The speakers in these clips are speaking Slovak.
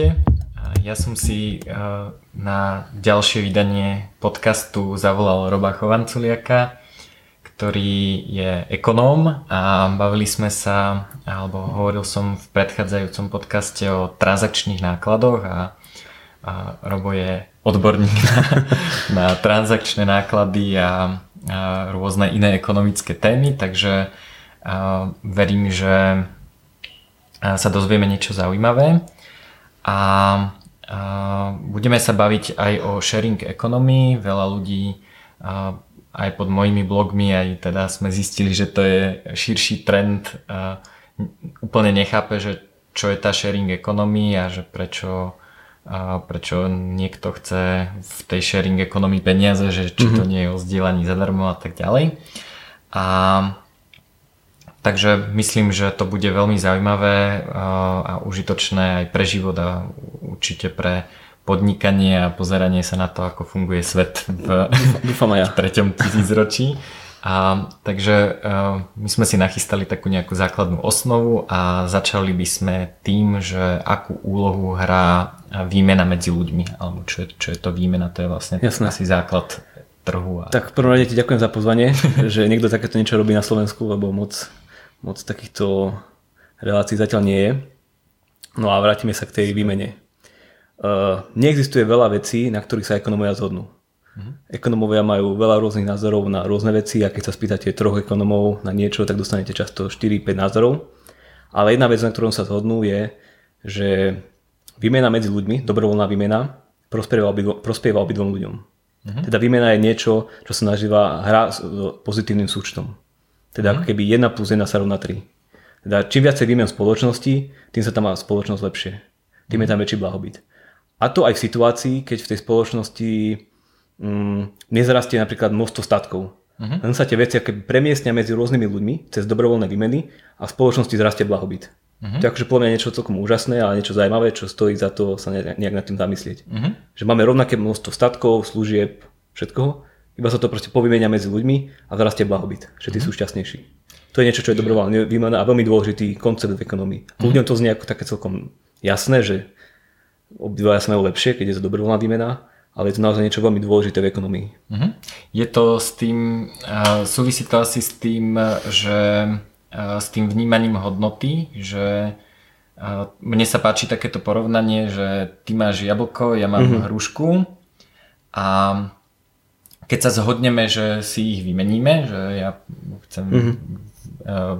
Ahojte. Ja som si na ďalšie vydanie podcastu zavolal Roba Chovanculiaka, ktorý je ekonóm a bavili sme sa, alebo hovoril som v predchádzajúcom podcaste o transakčných nákladoch a, Robo je odborník na, na transakčné náklady a, a rôzne iné ekonomické témy, takže a verím, že sa dozvieme niečo zaujímavé a, budeme sa baviť aj o sharing economy. Veľa ľudí aj pod mojimi blogmi aj teda sme zistili, že to je širší trend úplne nechápe, že čo je tá sharing economy a že prečo, prečo niekto chce v tej sharing economy peniaze, že či to mhm. nie je o zdieľaní zadarmo a tak ďalej. A Takže myslím, že to bude veľmi zaujímavé a užitočné aj pre život a určite pre podnikanie a pozeranie sa na to, ako funguje svet v, Dúfam ja. v treťom tisícročí. A, takže uh, my sme si nachystali takú nejakú základnú osnovu a začali by sme tým, že akú úlohu hrá výmena medzi ľuďmi, alebo čo je, čo je to výmena, to je vlastne Jasné. asi základ trhu. A... Tak v prvom rade ti ďakujem za pozvanie, že niekto takéto niečo robí na Slovensku, lebo moc moc takýchto relácií zatiaľ nie je. No a vrátime sa k tej výmene. Uh, neexistuje veľa vecí, na ktorých sa ekonomovia zhodnú. Uh-huh. Ekonomovia majú veľa rôznych názorov na rôzne veci a keď sa spýtate troch ekonomov na niečo, tak dostanete často 4-5 názorov. Ale jedna vec, na ktorom sa zhodnú je, že výmena medzi ľuďmi, dobrovoľná výmena, prospieva, obidvo, prospieva obidvom ľuďom. Uh-huh. Teda výmena je niečo, čo sa nazýva hra s pozitívnym súčtom. Teda ako mhm. keby 1 plus 1 sa rovná 3. Teda čím viacej výmen spoločnosti, tým sa tam má spoločnosť lepšie. Tým je tam väčší blahobyt. A to aj v situácii, keď v tej spoločnosti mm, nezrastie napríklad množstvo statkov. Uh-huh. Len sa tie veci akoby premiestnia medzi rôznymi ľuďmi cez dobrovoľné výmeny a v spoločnosti zrastie blahobyt. Uh-huh. To je akože podľa mňa niečo celkom úžasné, ale niečo zaujímavé, čo stojí za to sa nejak nad tým zamyslieť. Uh-huh. Že máme rovnaké množstvo statkov, služieb, všetkoho iba sa to proste povymenia medzi ľuďmi a zarastie blahobyt, že tí mm-hmm. sú šťastnejší. To je niečo, čo je dobrovoľne výmena a veľmi dôležitý koncept v ekonomii. Mm-hmm. Ľuďom to znie ako také celkom jasné, že obidvaja sa majú lepšie, keď je to dobrovoľná výmena, ale je to naozaj niečo veľmi dôležité v ekonomii. Mm-hmm. Je to s tým, uh, súvisí to asi s tým, že uh, s tým vnímaním hodnoty, že uh, mne sa páči takéto porovnanie, že ty máš jablko, ja mám mm-hmm. hrušku a keď sa zhodneme, že si ich vymeníme, že ja chcem mm-hmm.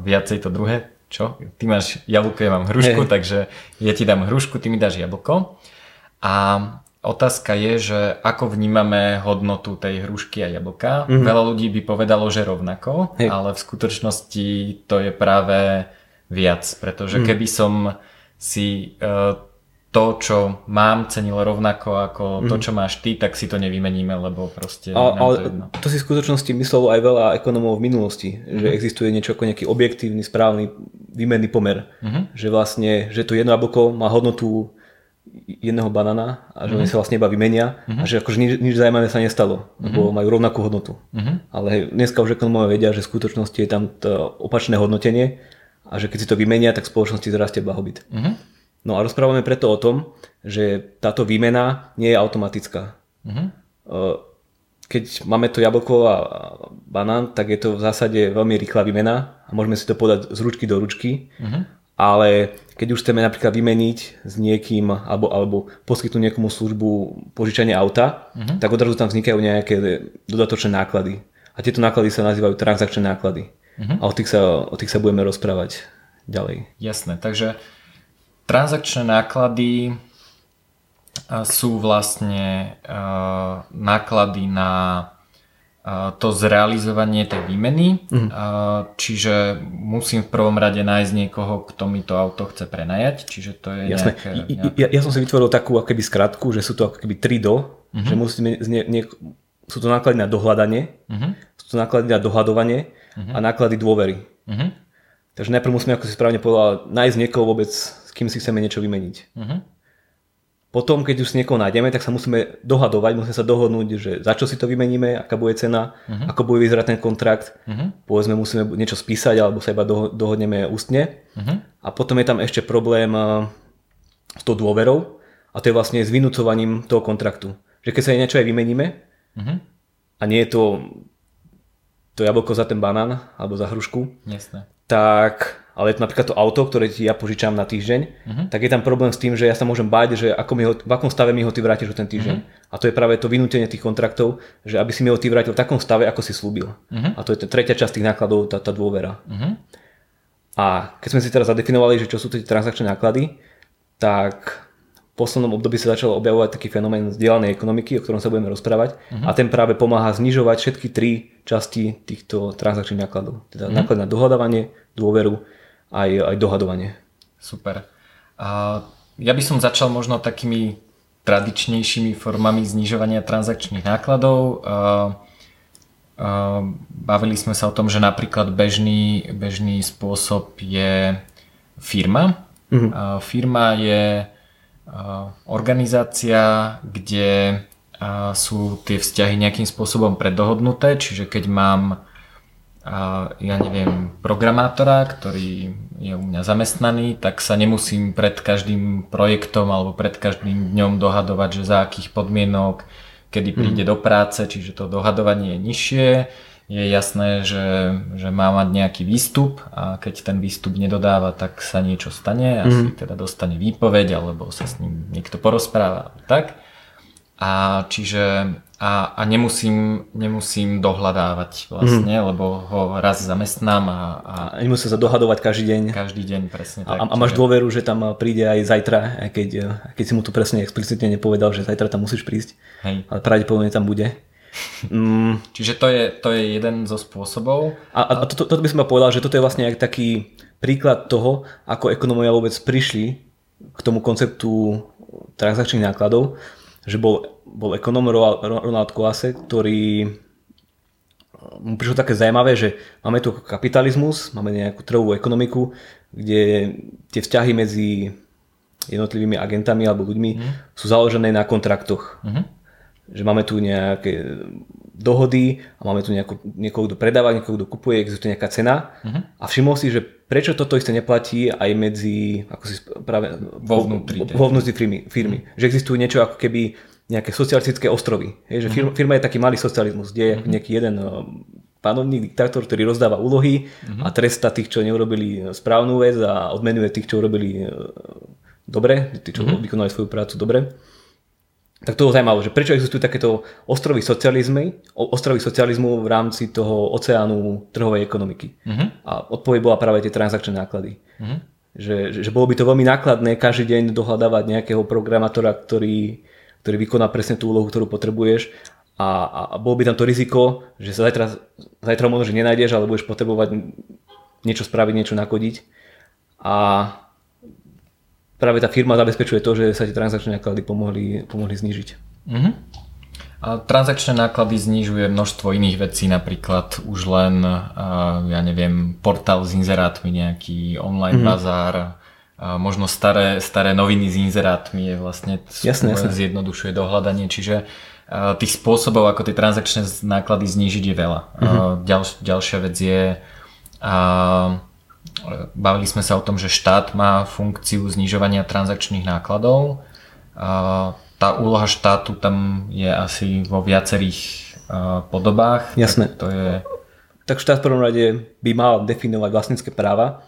viacej to druhé, čo? Ty máš jablko, ja mám hrušku, hey. takže ja ti dám hrušku, ty mi dáš jablko. A otázka je, že ako vnímame hodnotu tej hrušky a jablka. Mm-hmm. Veľa ľudí by povedalo, že rovnako, hey. ale v skutočnosti to je práve viac, pretože mm. keby som si uh, to, čo mám, cenil rovnako ako mm. to, mhm. čo máš ty, tak si to nevymeníme, lebo proste... A, ale to, jedno. to si v skutočnosti myslelo aj veľa ekonomov v minulosti, mm. že mhm. existuje niečo ako nejaký objektívny, správny výmenný pomer. Mm. Že vlastne, že to jedno jablko má hodnotu jedného banana a že mm. oni sa vlastne iba vymenia mm. a že akože nič, nič zaujímavé sa nestalo, mm. lebo majú rovnakú hodnotu. Mm. Ale dneska už ekonomovia vedia, že v skutočnosti je tam to opačné hodnotenie a že keď si to vymenia, tak v spoločnosti zrastie blahobyt. Mm. No a rozprávame preto o tom, že táto výmena nie je automatická. Uh-huh. Keď máme to jablko a banán, tak je to v zásade veľmi rýchla výmena a môžeme si to podať z ručky do ručky. Uh-huh. Ale keď už chceme napríklad vymeniť s niekým alebo, alebo poskytnúť niekomu službu požičania auta, uh-huh. tak odrazu tam vznikajú nejaké dodatočné náklady. A tieto náklady sa nazývajú transakčné náklady. Uh-huh. A o tých, sa, o tých sa budeme rozprávať ďalej. Jasné, takže Transakčné náklady sú vlastne náklady na to zrealizovanie tej výmeny, mm. čiže musím v prvom rade nájsť niekoho, kto mi to auto chce prenajať, čiže to je Jasné. nejaké... nejaké... Ja, ja som si vytvoril takú akoby skratku, že sú to akoby 3 do, mm-hmm. že musíme, nie, nie, sú to náklady na dohľadanie, mm-hmm. sú to náklady na dohadovanie mm-hmm. a náklady dôvery. Mm-hmm. Takže najprv musíme, ako si správne povedal, nájsť niekoho vôbec, kým si chceme niečo vymeniť. Uh-huh. Potom, keď už si niekoho nájdeme, tak sa musíme dohadovať, musíme sa dohodnúť, že za čo si to vymeníme, aká bude cena, uh-huh. ako bude vyzerať ten kontrakt. Uh-huh. Povedzme, musíme niečo spísať alebo sa iba dohodneme ústne. Uh-huh. A potom je tam ešte problém s tou dôverou, A to je vlastne s vynúcovaním toho kontraktu. Že keď sa niečo aj vymeníme Mhm. a nie je to to jablko za ten banán alebo za hrušku, Jasné. Tak, ale napríklad to auto, ktoré ti ja požičam na týždeň, Mhm. tak je tam problém s tým, že ja sa môžem báť, že ako mi ho, v akom stave mi ho ty vrátiš o ten týždeň. A to je práve to vynútenie tých kontraktov, že aby si mi ho ty vrátil v takom stave, ako si slúbil. Mhm. A to je tretia časť tých nákladov, tá, tá dôvera. Mhm. A keď sme si teraz zadefinovali, že čo sú tie transakčné náklady, tak poslednom období sa začal objavovať taký fenomén zdieľanej ekonomiky, o ktorom sa budeme rozprávať. A ten práve pomáha znižovať všetky tri časti týchto transakčných nákladov. Teda náklad na dohľadávanie, dôveru aj, aj dohadovanie. Super. A ja by som začal možno takými tradičnejšími formami znižovania transakčných nákladov. A, a bavili sme sa o tom, že napríklad bežný, bežný spôsob je firma. A firma je organizácia, kde a, sú tie vzťahy nejakým spôsobom predohodnuté, čiže keď mám a ja neviem, programátora, ktorý je u mňa zamestnaný, tak sa nemusím pred každým projektom alebo pred každým dňom dohadovať, že za akých podmienok, kedy príde do práce, čiže to dohadovanie je nižšie. Je jasné, že, že má mať nejaký výstup a keď ten výstup nedodáva, tak sa niečo stane, asi teda dostane výpoveď alebo sa s ním niekto porozpráva. Tak? A čiže a, a nemusím, nemusím dohľadávať vlastne, mm. lebo ho raz zamestnám a, a A nemusí sa dohadovať každý deň. každý deň presne tak. A, a máš dôveru, že tam príde aj zajtra, aj keď, keď si mu to presne explicitne nepovedal, že zajtra tam musíš prísť. Hej. Ale pravdepodobne tam bude. Mm, Čiže to je, to je jeden zo spôsobov. A, a toto, toto by som povedal, že toto je vlastne aj taký príklad toho, ako ekonomovia vôbec prišli k tomu konceptu transakčných nákladov, že bol, bol ekonom Ro- Ro- Ronald Coase, ktorý mu prišlo také zaujímavé, že máme tu kapitalizmus, máme nejakú trhovú ekonomiku, kde tie vzťahy medzi jednotlivými agentami alebo ľuďmi sú založené na kontraktoch. Mhm. Že máme tu nejaké dohody a máme tu nejakú, niekoho, kto predáva, niekoho, kto kupuje, existuje nejaká cena. A všimol si, že prečo toto isté neplatí aj medzi, ako si práve, Vo vnútri vo vnútri firmy, firmy. Že existujú niečo ako keby nejaké socialistické ostrovy. Hej, že firma, firma je taký malý socializmus, kde je nejaký jeden eh, panovník, diktátor, ktorý rozdáva úlohy a tresta tých, čo neurobili správnu vec a odmenuje tých, čo urobili eh, dobre, tí, čo vykonali svoju prácu dobre. Tak to bolo zaujímavé, že prečo existujú takéto ostrovy socializmy, ostrovy socializmu v rámci toho oceánu trhovej ekonomiky. Mhm. A odpoveď bola práve tie transakčné náklady. Mhm. Že, že, že bolo by to veľmi nákladné každý deň dohľadávať nejakého programátora, ktorý, ktorý vykoná presne tú úlohu, ktorú potrebuješ a, a, a bolo by tam to riziko, že sa zajtra, zajtra možno, že nenájdeš, ale budeš potrebovať niečo spraviť, niečo nakodiť. A práve tá firma zabezpečuje to, že sa tie transakčné náklady pomohli, pomohli znižiť. Mhm. A transakčné náklady znižuje množstvo iných vecí, napríklad už len, ja neviem, portál s inzerátmi, nejaký online bazár, a možno staré, staré noviny s inzerátmi je vlastne Jasné, jasné. zjednodušuje dohľadanie, čiže tých spôsobov, ako tie transakčné náklady znížiť je veľa. A, ďal, ďalšia vec je, a, bavili sme sa o tom, že štát má funkciu znižovania transakčných nákladov. Tá úloha štátu tam je asi vo viacerých podobách. Jasné. Tak to je, Tak štát v prvom rade by mal definovať vlastnícke práva,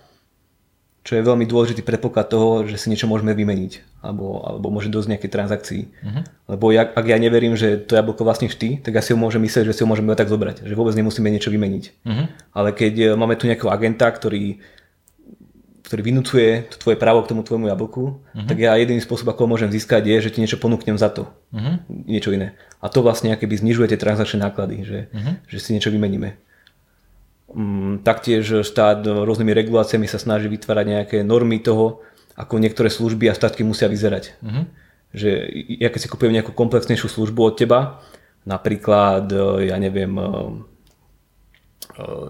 čo je veľmi dôležitý predpoklad toho, že si niečo môžeme vymeniť, alebo, alebo môže dosť nejakej transakcii. Uh-huh. Lebo ja, ak ja neverím, že to jablko vlastníš ty, tak ja si ho môžem myslieť, že si ho môžeme tak zobrať, že vôbec nemusíme niečo vymeniť. uh-huh. Ale keď e, máme tu nejakého agenta, ktorý, ktorý vynúcuje to tvoje právo k tomu tvojmu jablku, uh-huh. tak ja jediný spôsob, ako ho môžem získať, je, že ti niečo ponúknem za to. Uh-huh. Niečo iné. A to vlastne akéby znižuje tie transakčné náklady, že, Mhm. že si niečo vymeníme. Mm, taktiež štát rôznymi reguláciami sa snaží vytvárať nejaké normy toho, ako niektoré služby a statky musia vyzerať. Uh-huh. Že ja keď si kúpujem nejakú komplexnejšiu službu od teba, napríklad, e, ja neviem, e,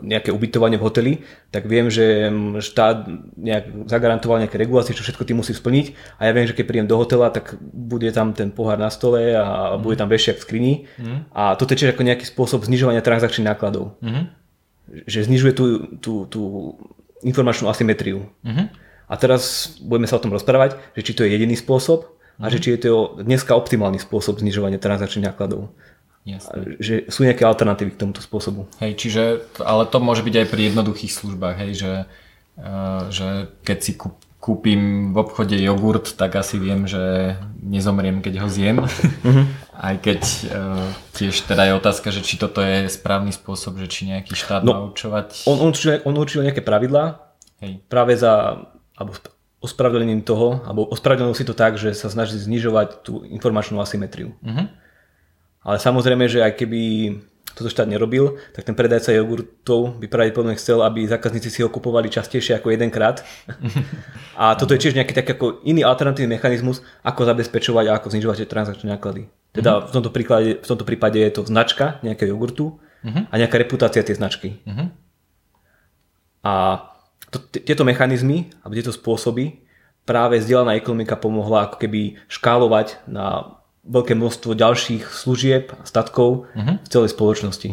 nejaké ubytovanie v hoteli, tak viem, že mm, štát nejak zagarantoval nejaké regulácie, čo všetko ty musí splniť a ja viem, že keď prídem do hotela, tak bude tam ten pohár na stole a bude tam vešiak v skrini a toto je tiež ako nejaký spôsob znižovania transakčných nákladov. Uh-huh. Že znižuje tú, tú, tú informačnú asymetriu. Uh-huh. A teraz budeme sa o tom rozprávať, že či to je jediný spôsob, a že či je to dneska optimálny spôsob znižovania transakčných nákladov. Jasne. Že sú nejaké alternatívy k tomuto spôsobu. Hej, čiže, ale to môže byť aj pri jednoduchých službách, hej, že, uh, že keď si kúp, kúpim v obchode jogurt, tak asi viem, že nezomriem, keď ho zjem. Uh-huh. Aj keď uh, tiež teda je otázka, že či toto je správny spôsob, že či nejaký štát no, má určovať. On, on, určil, on určil nejaké pravidlá Hej. práve za, alebo ospravedlnením toho, alebo ospravedlnil si to tak, že sa snaží znižovať tú informačnú asymetriu. Uh-huh. Ale samozrejme, že aj keby toto štát nerobil, tak ten predajca jogurtov by pravdepodobne chcel, aby zákazníci si ho kupovali častejšie ako jedenkrát. A toto je tiež nejaký taký ako iný alternatívny mechanizmus, ako zabezpečovať a ako znižovať transakčné náklady. Teda v tomto, príklade, v tomto prípade je to značka nejakého jogurtu a nejaká reputácia tej značky. A to, tieto mechanizmy alebo tieto spôsoby práve zdieľaná ekonomika pomohla ako keby škálovať na veľké množstvo ďalších služieb a statkov uh-huh. v celej spoločnosti.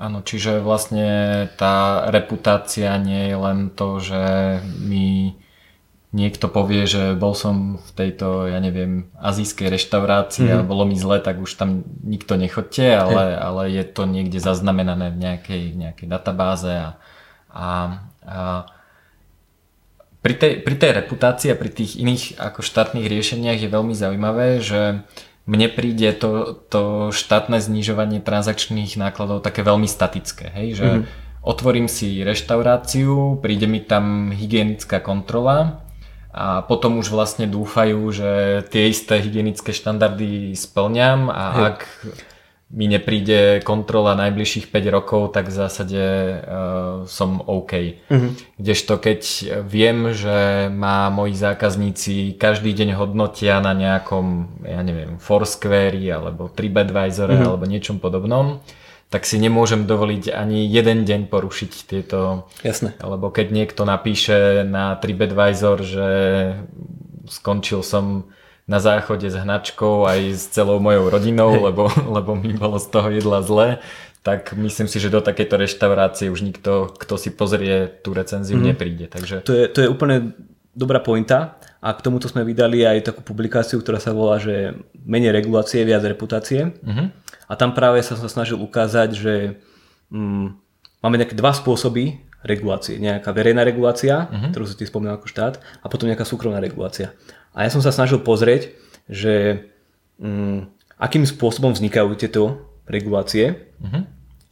Áno, čiže vlastne tá reputácia nie je len to, že mi niekto povie, že bol som v tejto, ja neviem, azijskej reštaurácii mm. a bolo mi zle, tak už tam nikto nechodte, ale, ale je to niekde zaznamenané v nejakej, nejakej databáze a, a, a pri tej, pri tej reputácii a pri tých iných ako štátnych riešeniach je veľmi zaujímavé, že mne príde to, to štátne znižovanie transakčných nákladov také veľmi statické, hej, že mm-hmm. otvorím si reštauráciu, príde mi tam hygienická kontrola a potom už vlastne dúfajú, že tie isté hygienické štandardy splňam a hej. ak mi nepríde kontrola najbližších 5 rokov, tak v zásade uh, som OK. Uh-huh. Kdežto keď viem, že má moji zákazníci každý deň hodnotia na nejakom, ja neviem, Foursquare alebo TripAdvisor uh-huh. alebo niečom podobnom, tak si nemôžem dovoliť ani jeden deň porušiť tieto. Jasné. Lebo keď niekto napíše na TripAdvisor, že skončil som na záchode s hnačkou aj s celou mojou rodinou, lebo, lebo mi bolo z toho jedla zle, tak myslím si, že do takejto reštaurácie už nikto, kto si pozrie tú recenziu, mm. nepríde. Takže... To, je, to je úplne dobrá pointa a k tomuto sme vydali aj takú publikáciu, ktorá sa volá, že menej regulácie, viac reputácie. Mm-hmm. A tam práve sa som snažil ukázať, že mm, máme nejaké dva spôsoby regulácie. Nejaká verejná regulácia, mm-hmm. ktorú si ty spomínal ako štát, a potom nejaká súkromná regulácia. A ja som sa snažil pozrieť, že um, akým spôsobom vznikajú tieto regulácie uh-huh.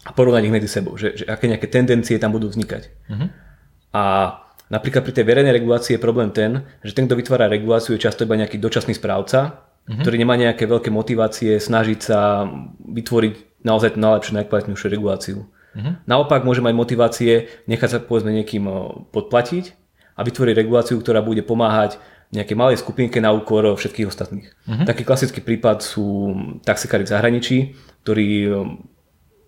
a porovnať ich medzi sebou, že, že aké nejaké tendencie tam budú vznikať. Uh-huh. A napríklad pri tej verejnej regulácii je problém ten, že ten, kto vytvára reguláciu, je často iba nejaký dočasný správca, uh-huh. ktorý nemá nejaké veľké motivácie snažiť sa vytvoriť naozaj najlepšiu, najkvalitnejšiu reguláciu. Uh-huh. Naopak môže mať motivácie nechať sa povedzme niekým podplatiť a vytvoriť reguláciu, ktorá bude pomáhať nejakej malej skupinke na úkor všetkých ostatných. Uh-huh. Taký klasický prípad sú taxikári v zahraničí, ktorí um,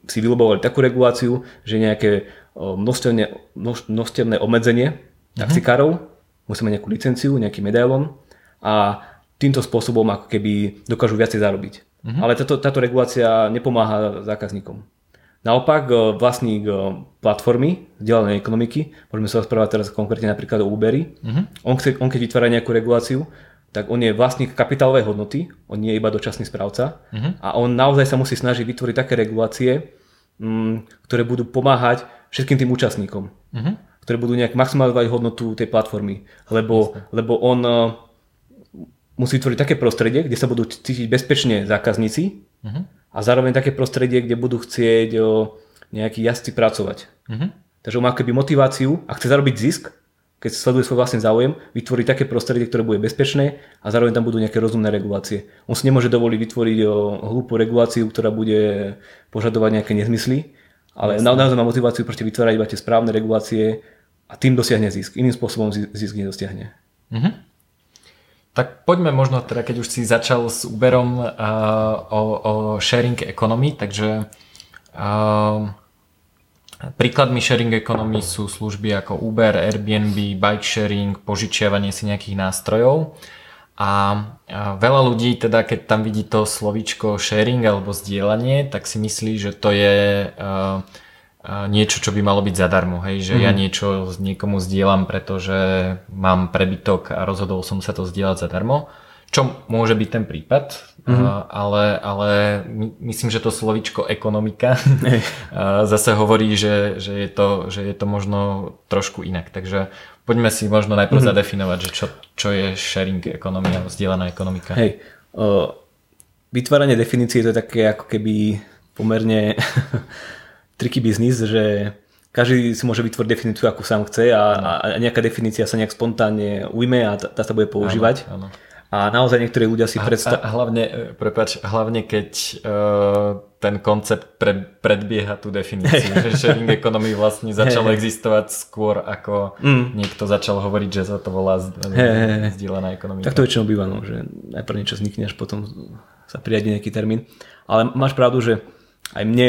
si vylobovali takú reguláciu, že nejaké um, množstevné, množstevné obmedzenie uh-huh. taxikárov, musí mať nejakú licenciu, nejaký medailon a týmto spôsobom ako keby dokážu viacej zarobiť. Uh-huh. Ale táto, táto regulácia nepomáha zákazníkom. Naopak e, vlastník e, platformy vzdielanej ekonomiky, môžeme sa rozprávať teraz konkrétne napríklad o Uberi, uh-huh. on, chce, on keď vytvára nejakú reguláciu, tak on je vlastník kapitálovej hodnoty, on nie je iba dočasný správca uh-huh. a on naozaj sa musí snažiť vytvoriť také regulácie, m, mm, ktoré budú pomáhať všetkým tým účastníkom, uh-huh. ktoré budú nejak maximalizovať hodnotu tej platformy, lebo, lebo on uh, musí vytvoriť také prostredie, kde sa budú cítiť bezpečne zákazníci, uh-huh a zároveň také prostredie, kde budú chcieť o, nejakí jazdci pracovať. Mm-hmm. Takže on má keby motiváciu a chce zarobiť zisk, keď sleduje svoj vlastný záujem, vytvoriť také prostredie, ktoré bude bezpečné a zároveň tam budú nejaké rozumné regulácie. On si nemôže dovoliť vytvoriť o, hlúpu reguláciu, ktorá bude požadovať nejaké nezmysly, ale Jasne. naozaj má motiváciu proste vytvárať iba tie správne regulácie a tým dosiahne zisk. Iným spôsobom zisk nedosiahne. Mm-hmm. Tak poďme možno teda, keď už si začal s Uberom uh, o, o sharing economy, takže uh, príkladmi sharing economy sú služby ako Uber, Airbnb, bike sharing, požičiavanie si nejakých nástrojov. A veľa ľudí teda, keď tam vidí to slovičko sharing alebo zdieľanie, tak si myslí, že to je uh, niečo, čo by malo byť zadarmo, hej, že mm. ja mhm. niečo niekomu zdieľam, pretože mám prebytok a rozhodol som sa to zdieľať zadarmo, čo môže byť ten prípad, mm-hmm. ale, ale myslím, že to slovičko ekonomika zase hovorí, že, že, je to, že je to možno trošku inak. Takže poďme si možno najprv mm-hmm. zadefinovať, že čo, čo je sharing ekonomia, vzdielaná ekonomika. Hej, uh, vytváranie definície to je také ako keby pomerne triky biznis, že každý si môže vytvoriť definíciu, akú sám chce a, a nejaká definícia sa nejak spontánne ujme a tá, sa bude používať. Áno, áno. A naozaj niektorí ľudia si predstavujú... Hlavne, e, prepáč, hlavne keď uh, ten koncept pred, predbieha tú definíciu, že sharing economy vlastne začal existovať skôr ako mm. niekto začal hovoriť, že sa to volá zdieľaná ekonomika. Tak to väčšinou býva, no, že najprv niečo vznikne, až potom sa prijadí nejaký termín. Ale máš pravdu, že aj mne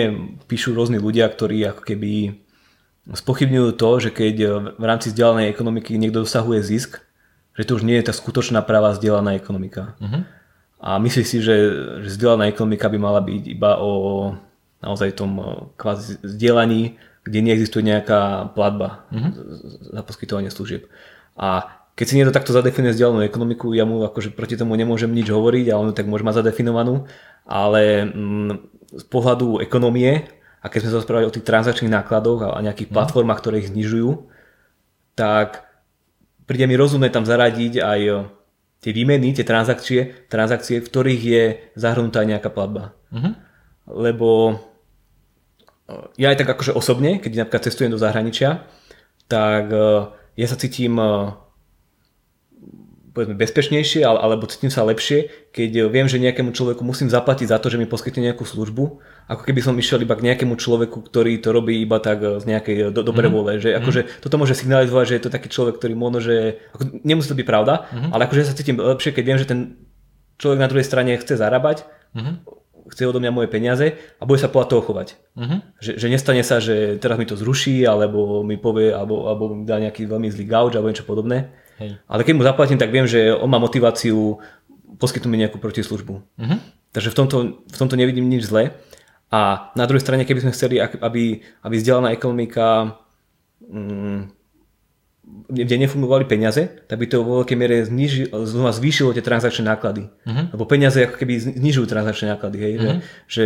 píšu rôzni ľudia, ktorí ako keby spochybňujú to, že keď v rámci vzdialenej ekonomiky niekto dosahuje zisk, že to už nie je tá skutočná práva vzdielaná ekonomika. Uh-huh. A myslí si, že, že vzdielaná ekonomika by mala byť iba o naozaj tom kvázi vzdielaní, kde neexistuje nejaká platba uh-huh. za poskytovanie služieb. A keď si niekto takto zadefinuje vzdialenú ekonomiku, ja mu akože proti tomu nemôžem nič hovoriť, ale on tak môže mať zadefinovanú, ale mm, z pohľadu ekonomie, a keď sme sa rozprávali o tých transakčných nákladoch a nejakých uh-huh. platformách, ktoré ich znižujú, tak príde mi rozumné tam zaradiť aj eh, tie výmeny, tie transakcie, transakcie, v ktorých je zahrnutá nejaká platba. Uh-huh. Lebo eh, ja aj tak akože osobne, keď napríklad cestujem do zahraničia, tak eh, ja sa cítim povedzme bezpečnejšie alebo cítim sa lepšie, keď viem, že nejakému človeku musím zaplatiť za to, že mi poskytne nejakú službu ako keby som išiel iba k nejakému človeku, ktorý to robí iba tak z nejakej do, dobrej mm-hmm. vôle. Že mm-hmm. akože toto môže signalizovať, že je to taký človek, ktorý možno, že ako, nemusí to byť pravda, mm-hmm. ale akože sa cítim lepšie, keď viem, že ten človek na druhej strane chce zarábať, mm-hmm. chce odo mňa moje peniaze a bude sa podľa toho chovať. Mm-hmm. Že, že nestane sa, že teraz mi to zruší, alebo mi povie, alebo, alebo mi dá nejaký veľmi zlý gauč, alebo niečo podobné. Hej. Ale keď mu zaplatím, tak viem, že on má motiváciu poskytnúť mi nejakú protislužbu. Mm-hmm. Takže v tomto, v tomto nevidím nič zlé. A na druhej strane, keby sme chceli, aby, aby vzdelaná ekonomika mm, kde nefungovali peniaze, tak by to vo veľkej miere zniži, znova zvýšilo tie transakčné náklady. Uh-huh. Lebo peniaze ako keby znižujú transakčné náklady. Hej? Uh-huh. Že, že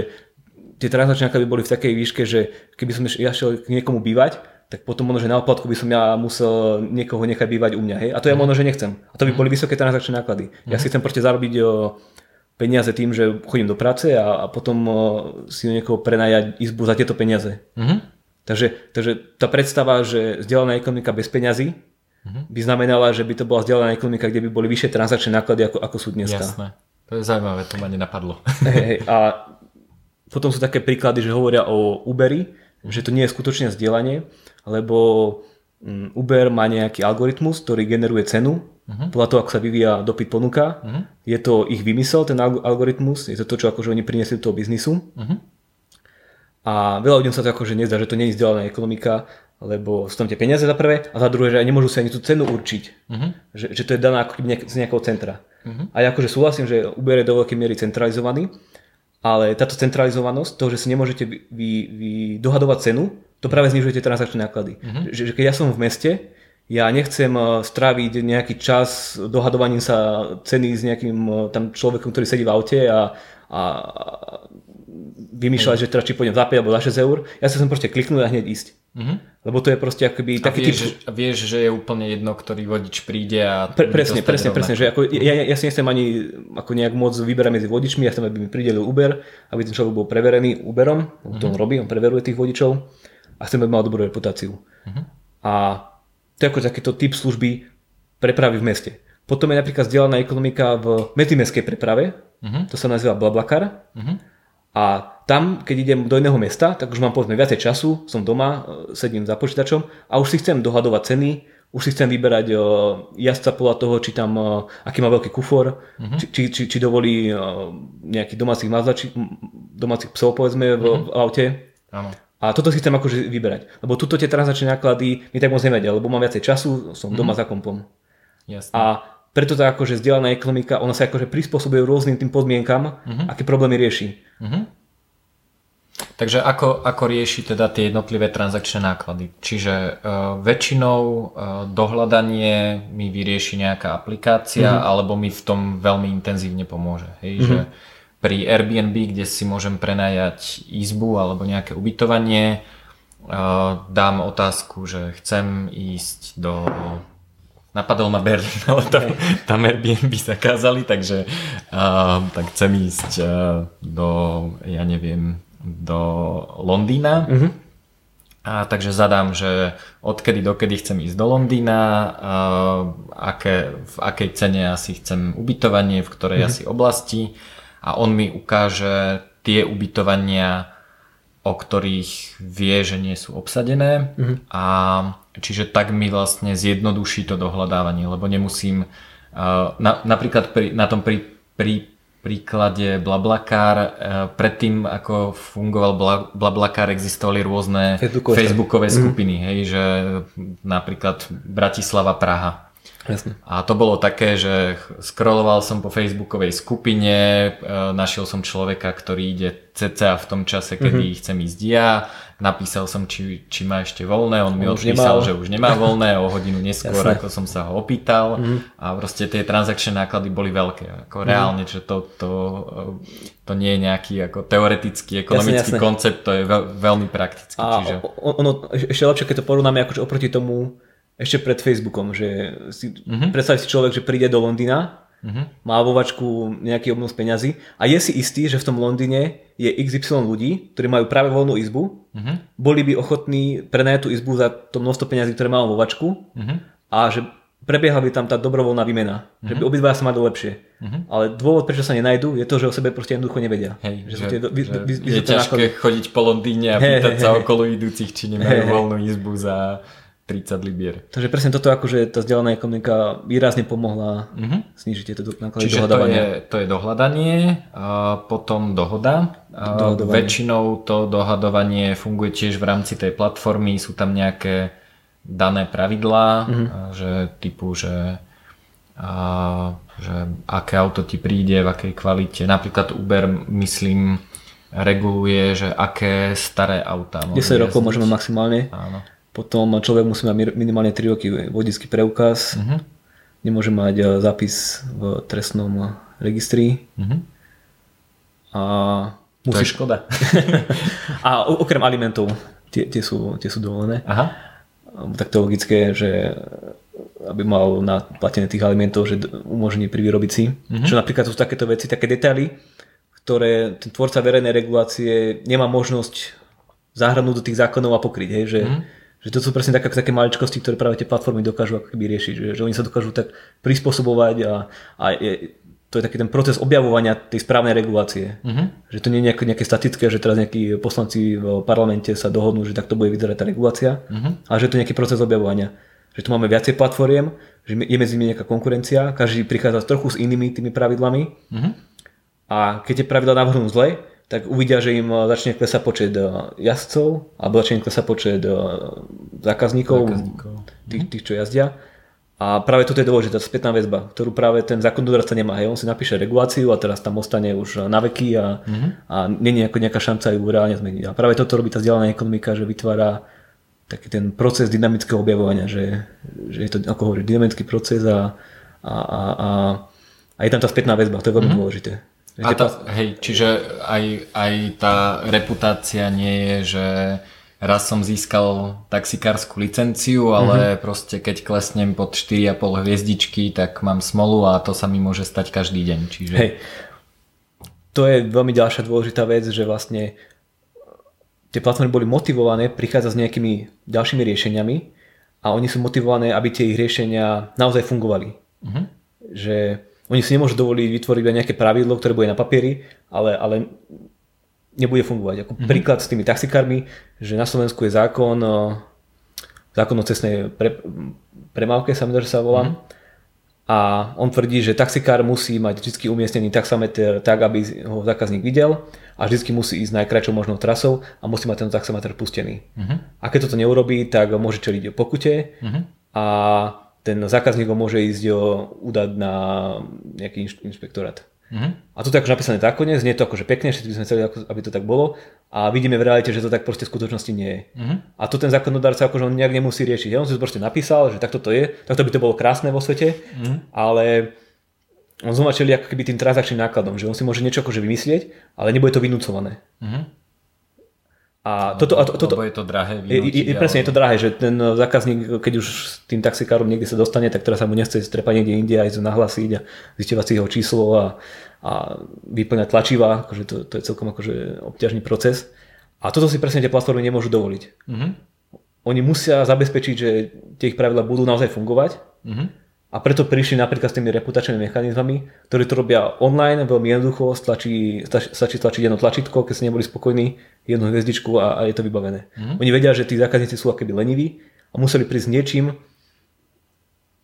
tie transakčné náklady boli v takej výške, že keby som ja šiel k niekomu bývať, tak potom možno, že na oplatku by som ja musel niekoho nechať bývať u mňa. Hej? A to ja možno, že nechcem. A to by boli vysoké transakčné náklady. Ja si chcem proste zarobiť o, peniaze tým, že chodím do práce a, a potom si niekoho prenajať izbu za tieto peniaze. Uh-huh. Takže, takže tá predstava, že vzdelaná ekonomika bez peňazí uh-huh. by znamenala, že by to bola vzdelaná ekonomika, kde by boli vyššie transakčné náklady ako, ako sú dneska. Jasné. To je zaujímavé, to ma nenapadlo. Hey, a potom sú také príklady, že hovoria o Uberi, že to nie je skutočne vzdielanie, lebo mm, Uber má nejaký algoritmus, ktorý generuje cenu Uh-huh. Podľa toho, ako sa vyvíja dopyt ponuka, uh-huh. je to ich vymysel, ten algoritmus, je to to, čo akože oni priniesli do toho biznisu. Uh-huh. A veľa ľuďom sa to akože nezdá, že to nie je vzdelaná ekonomika, lebo sú tam tie peniaze za prvé a za druhé, že aj nemôžu si ani tú cenu určiť. Uh-huh. Že, že to je daná ako nejak, z nejakého centra. Uh-huh. A ja akože súhlasím, že Uber je do veľkej miery centralizovaný, ale táto centralizovanosť, to, že si nemôžete vy, vy, vy dohadovať cenu, to práve znižuje tie transakčné náklady. Uh-huh. Že, že keď ja som v meste, ja nechcem eh, stráviť nejaký čas dohadovaním sa ceny s nejakým eh, tam človekom, ktorý sedí v aute a, a vymýšľať, že teraz či pôjdem za 5 alebo za 6 eur. Ja sa sem proste kliknúť a hneď ísť. Mm-hmm. Lebo to je proste akoby taký vieš, typ... vieš, že je úplne jedno, ktorý vodič príde a... Pre, presne, presne, rovnako. presne, že ako, ja, ja si nechcem ani ako nejak môcť vyberať medzi vodičmi, ja chcem, aby mi pridelil Uber, aby ten človek bol preverený Uberom, mm-hmm. to on robí, on preveruje tých vodičov a chcem, aby mal dobrú reputáciu. Mm-hmm. A to je ako takýto typ služby prepravy v meste. Potom je napríklad vzdelaná ekonomika v medzimestskej preprave, uh-huh. to sa nazýva Blablacar. Uh-huh. A tam, keď idem do iného mesta, tak už mám povedzme viacej času, som doma, e, sedím za počítačom a už si chcem dohadovať ceny, už si chcem vyberať uh, jazdca podľa toho, či tam, uh, aký má veľký kufor, uh-huh. či, či, či, či dovolí uh, nejakých domácich mazlači, domácich psov povedzme v, uh-huh. v aute. Áno. A toto si chcem akože vyberať. Lebo tuto tie transakčné náklady mi tak moc nevedia, lebo mám viacej času, som doma mm-hmm. za kompom. Jasne. A preto tá akože zdieľaná ekonomika, ona sa akože prispôsobuje rôznym tým podmienkam, mm-hmm. aké problémy rieši. Mm-hmm. Takže ako, ako rieši teda tie jednotlivé transakčné náklady? Čiže uh, väčšinou uh, dohľadanie mi vyrieši nejaká aplikácia mm-hmm. alebo mi v tom veľmi intenzívne pomôže. Hej, mm-hmm. že pri Airbnb, kde si môžem prenajať izbu alebo nejaké ubytovanie, uh, dám otázku, že chcem ísť do napadol ma Berlín, ale tam, tam Airbnb zakázali, takže uh, tak chcem ísť uh, do, ja neviem, do Londýna. Uh-huh. A takže zadám, že odkedy dokedy chcem ísť do Londýna, uh, aké, v akej cene asi chcem ubytovanie, v ktorej uh-huh. asi oblasti a on mi ukáže tie ubytovania, o ktorých vie, že nie sú obsadené uh-huh. a čiže tak mi vlastne zjednoduší to dohľadávanie, lebo nemusím uh, na, napríklad pri, na tom pri, pri príklade Blablakár, uh, predtým ako fungoval Blablakár existovali rôzne Facebookové, Facebookové mhm. skupiny, uh-huh. hej, že napríklad Bratislava, Praha Jasne. A to bolo také, že scrolloval som po facebookovej skupine, e, našiel som človeka, ktorý ide cca v tom čase, kedy mm-hmm. chcem ísť ja, napísal som, či, či má ešte voľné, on, on mi odpísal, že už nemá voľné, o hodinu neskôr, Jasne. ako som sa ho opýtal mm-hmm. a proste tie transakčné náklady boli veľké, ako mm-hmm. reálne, že to, to, to nie je nejaký ako teoretický, ekonomický jasne. koncept, to je veľ, veľmi praktický. A čiže... ono, ešte lepšie, keď to porovnáme akože oproti tomu, ešte pred Facebookom, že si, uh-huh. predstav si človek, že príde do Londýna, uh-huh. má vo vačku nejaký obnos peňazí a je si istý, že v tom Londýne je XY ľudí, ktorí majú práve voľnú izbu, uh-huh. boli by ochotní prenajať tú izbu za to množstvo peňazí, ktoré má vo vačku uh-huh. a že prebieha by tam tá dobrovoľná výmena, uh-huh. že by obidva sa mali lepšie. Uh-huh. Ale dôvod, prečo sa nenajdu, je to, že o sebe proste jednoducho nevedia. Hej, že, že, tie, vy, že vy, vy, je ťažké náklady. chodiť po Londýne a pýtať hey, sa hey, okolo idúcich, či nemajú hey, voľnú izbu za 30 libier. Takže presne toto, akože tá vzdialená ekonomika výrazne pomohla uh-huh. znižiť tieto náklady Čiže to je, to je dohľadanie, a potom dohoda. A väčšinou to dohadovanie funguje tiež v rámci tej platformy, sú tam nejaké dané pravidlá, uh-huh. že typu, že, a, že aké auto ti príde, v akej kvalite. Napríklad Uber, myslím, reguluje, že aké staré auta. 10 rokov môžeme maximálne. Áno potom človek musí mať minimálne 3 roky vodický preukaz. Uh-huh. Nemôže mať eh, zápis v trestnom registri. Uh-huh. A musí... To je škoda. a okrem alimentov, tie, tie, sú, tie sú dovolené. Aha. Tak to logické, že aby mal na platené tých alimentov, že umožní pri výrobiť si. Uh-huh. Čo napríklad sú takéto veci, také detaily, ktoré ten tvorca verejnej regulácie nemá možnosť zahrnúť do tých zákonov a pokryť. Hej, že uh-huh že to sú presne také, také maličkosti, ktoré práve tie platformy dokážu ako keby riešiť, že, že oni sa dokážu tak prispôsobovať a, a je, to je taký ten proces objavovania tej správnej regulácie. Uh-huh. Že to nie je nejaké, nejaké statické, že teraz nejakí poslanci v parlamente sa dohodnú, že takto bude vyzerať tá regulácia, uh-huh. ale že to je nejaký proces objavovania. Že tu máme viacej platformiem, že je medzi nimi nejaká konkurencia, každý prichádza trochu s inými tými pravidlami uh-huh. a keď tie pravidla navrhnú zle, tak uvidia, že im eh, začne klesať počet eh, jazdcov alebo začne klesať počet eh, zákazníkov, zákazníkov. Tých, tých, čo jazdia. A práve toto je dôležitá spätná väzba, ktorú práve ten zákonodárca nemá. Hej, on si napíše reguláciu a teraz tam ostane už na veky a, uh-huh. a není ako nejaká šanca ju reálne zmeniť. A práve toto robí tá vzdialená ekonomika, že vytvára taký ten proces dynamického objavovania, že, že je to, ako hovorí, dynamický proces a, a, a, a, a je tam tá spätná väzba, to je veľmi uh-huh. dôležité. A tá, hej, čiže aj, aj tá reputácia nie je, že raz som získal taxikárskú licenciu, ale mm-hmm. proste keď klesnem pod 4,5 hviezdičky, tak mám smolu a to sa mi môže stať každý deň. Čiže... Hej. To je veľmi ďalšia dôležitá vec, že vlastne tie platformy boli motivované prichádzať s nejakými ďalšími riešeniami a oni sú motivované, aby tie ich riešenia naozaj fungovali. Mm-hmm. Že oni si nemôžu dovoliť vytvoriť nejaké pravidlo, ktoré bude na papieri, ale, ale nebude fungovať. Ako mm-hmm. príklad s tými taxikármi, že na Slovensku je zákon, zákon o cestnej pre, premávke, sa mi že sa volá. Mm-hmm. A on tvrdí, že taxikár musí mať vždy umiestnený taxameter tak, aby ho zákazník videl a vždy musí ísť najkračšou možnou trasou a musí mať ten taxameter pustený. Mm-hmm. A keď toto neurobí, tak môže čeliť pokute mm-hmm. a ten zákazník ho môže ísť udať na nejaký inšpektorát. Uh-huh. A tu je akože napísané zákonne, znie to akože pekne, všetci by sme chceli, aby to tak bolo a vidíme v realite, že to tak proste v skutočnosti nie je. Uh-huh. A to ten zákonodárca akože on nejak nemusí riešiť. On si to proste napísal, že takto to je, takto by to bolo krásne vo svete, uh-huh. ale on znova čeli ako keby tým transakčným nákladom, že on si môže niečo akože vymyslieť, ale nebude to vynúcované. Uh-huh. A toto, a to, toto, je to drahé vynútiť, presne, je to drahé, že ten zákazník, keď už s tým taxikárom niekde sa dostane, tak teraz sa mu nechce strepať niekde inde aj nahlasiť a zistovať si jeho číslo a, a vyplňať tlačiva, akože to, to je celkom akože obťažný proces. A toto si presne tie platformy nemôžu dovoliť. Mm-hmm. Oni musia zabezpečiť, že tie ich pravidla budú naozaj fungovať mm-hmm a preto prišli napríklad s tými reputačnými mechanizmami, ktorí to robia online, veľmi jednoducho, stačí, stačí tlačiť jedno tlačítko, keď ste neboli spokojní, jednu hviezdičku a, a je to vybavené. Mm-hmm. Oni vedia, že tí zákazníci sú akoby leniví a museli prísť niečím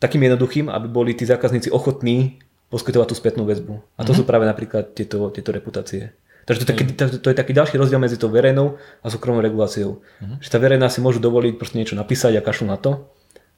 takým jednoduchým, aby boli tí zákazníci ochotní poskytovať tú spätnú väzbu. A to mm-hmm. sú práve napríklad tieto, tieto reputácie. Takže to, je taký, to, to je taký ďalší rozdiel medzi tou verejnou a súkromnou reguláciou. Mm-hmm. Že tá verejná si môžu dovoliť proste niečo napísať a kašľú na to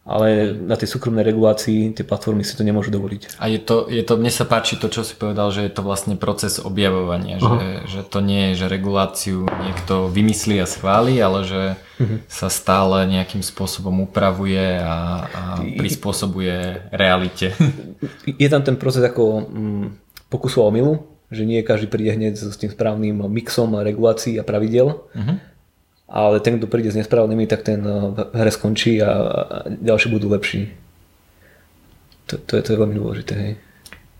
ale na tej súkromnej regulácii tie platformy si to nemôžu dovoliť. A je to, je to, mne sa páči to, čo si povedal, že je to vlastne proces objavovania, že, že to nie je, že reguláciu niekto vymyslí a schváli, ale že uh-huh. sa stále nejakým spôsobom upravuje a, a prispôsobuje realite. Je tam ten proces ako mm, pokusu o milu, že nie každý príde hneď s tým správnym mixom regulácií a pravidel. Uh-huh ale ten, kto príde s nesprávnymi, tak ten eh, v hre skončí a, ďalší budú lepší. To, to, je, to je veľmi dôležité. Hej.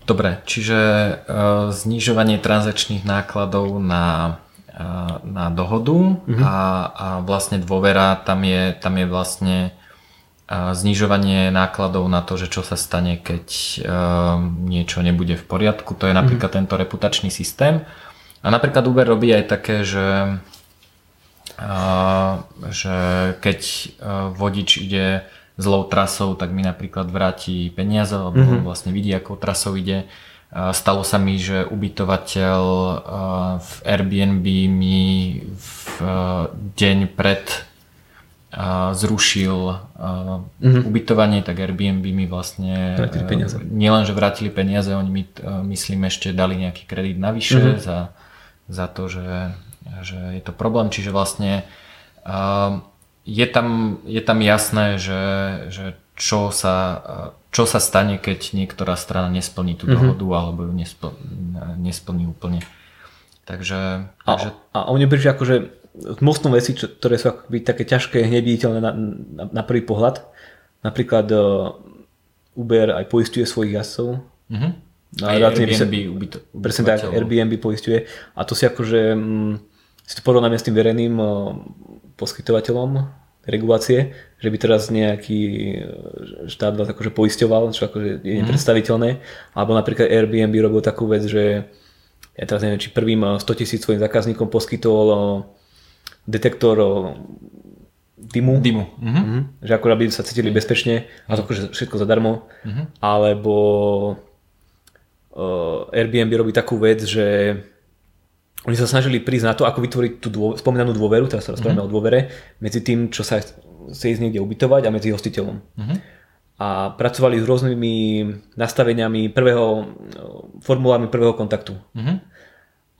Dobre, čiže uh, znižovanie transakčných nákladov na, uh, na dohodu mm-hmm. a, a vlastne dôvera, tam je, tam je vlastne znižovanie nákladov na to, že čo sa stane, keď niečo nebude v poriadku. To je napríklad mm-hmm. tento reputačný systém. A napríklad Uber robí aj také, že že keď vodič ide zlou trasou, tak mi napríklad vráti peniaze, lebo mm-hmm. vlastne vidí, akou trasou ide. Stalo sa mi, že ubytovateľ v Airbnb mi v deň pred zrušil mm-hmm. ubytovanie, tak Airbnb mi vlastne nielen, že vrátili peniaze, oni mi myslím ešte dali nejaký kredit navyše mm-hmm. za, za to, že že je to problém, čiže vlastne uh, je, tam, je tam jasné, že, že čo, sa, čo sa stane, keď niektorá strana nesplní tú mm-hmm. dohodu alebo ju nespl, nesplní úplne. Takže, takže... A, a oni prišli akože mostnú veci, čo, ktoré sú akoby také ťažké, hneď viditeľné na, na, na prvý pohľad. Napríklad uh, Uber aj poistuje svojich jazdcov. Mm-hmm. Aj Airbnb, ubyto, presne tak, Airbnb poistuje. A to si akože... Mm, si to porovnáme s tým verejným poskytovateľom regulácie, že by teraz nejaký eh, štát vás akože poisťoval, čo akože je mhm. nepredstaviteľné. Alebo napríklad Airbnb robil takú vec, že ja teraz neviem, či prvým 100 eh, tisíc svojim zákazníkom poskytol detektor dymu, dymu. Mm-hmm. že akorát by sa cítili bezpečne a to akože všetko zadarmo. Mm-hmm. Alebo Airbnb robí takú vec, že oni sa snažili prísť na to, ako vytvoriť tú dô, spomínanú dôveru, teraz sa rozprávame mm-hmm. o dôvere, medzi tým, čo sa chce ísť niekde ubytovať a medzi hostiteľom. Mm-hmm. A pracovali s rôznymi nastaveniami prvého, formulármi prvého kontaktu. Mm-hmm.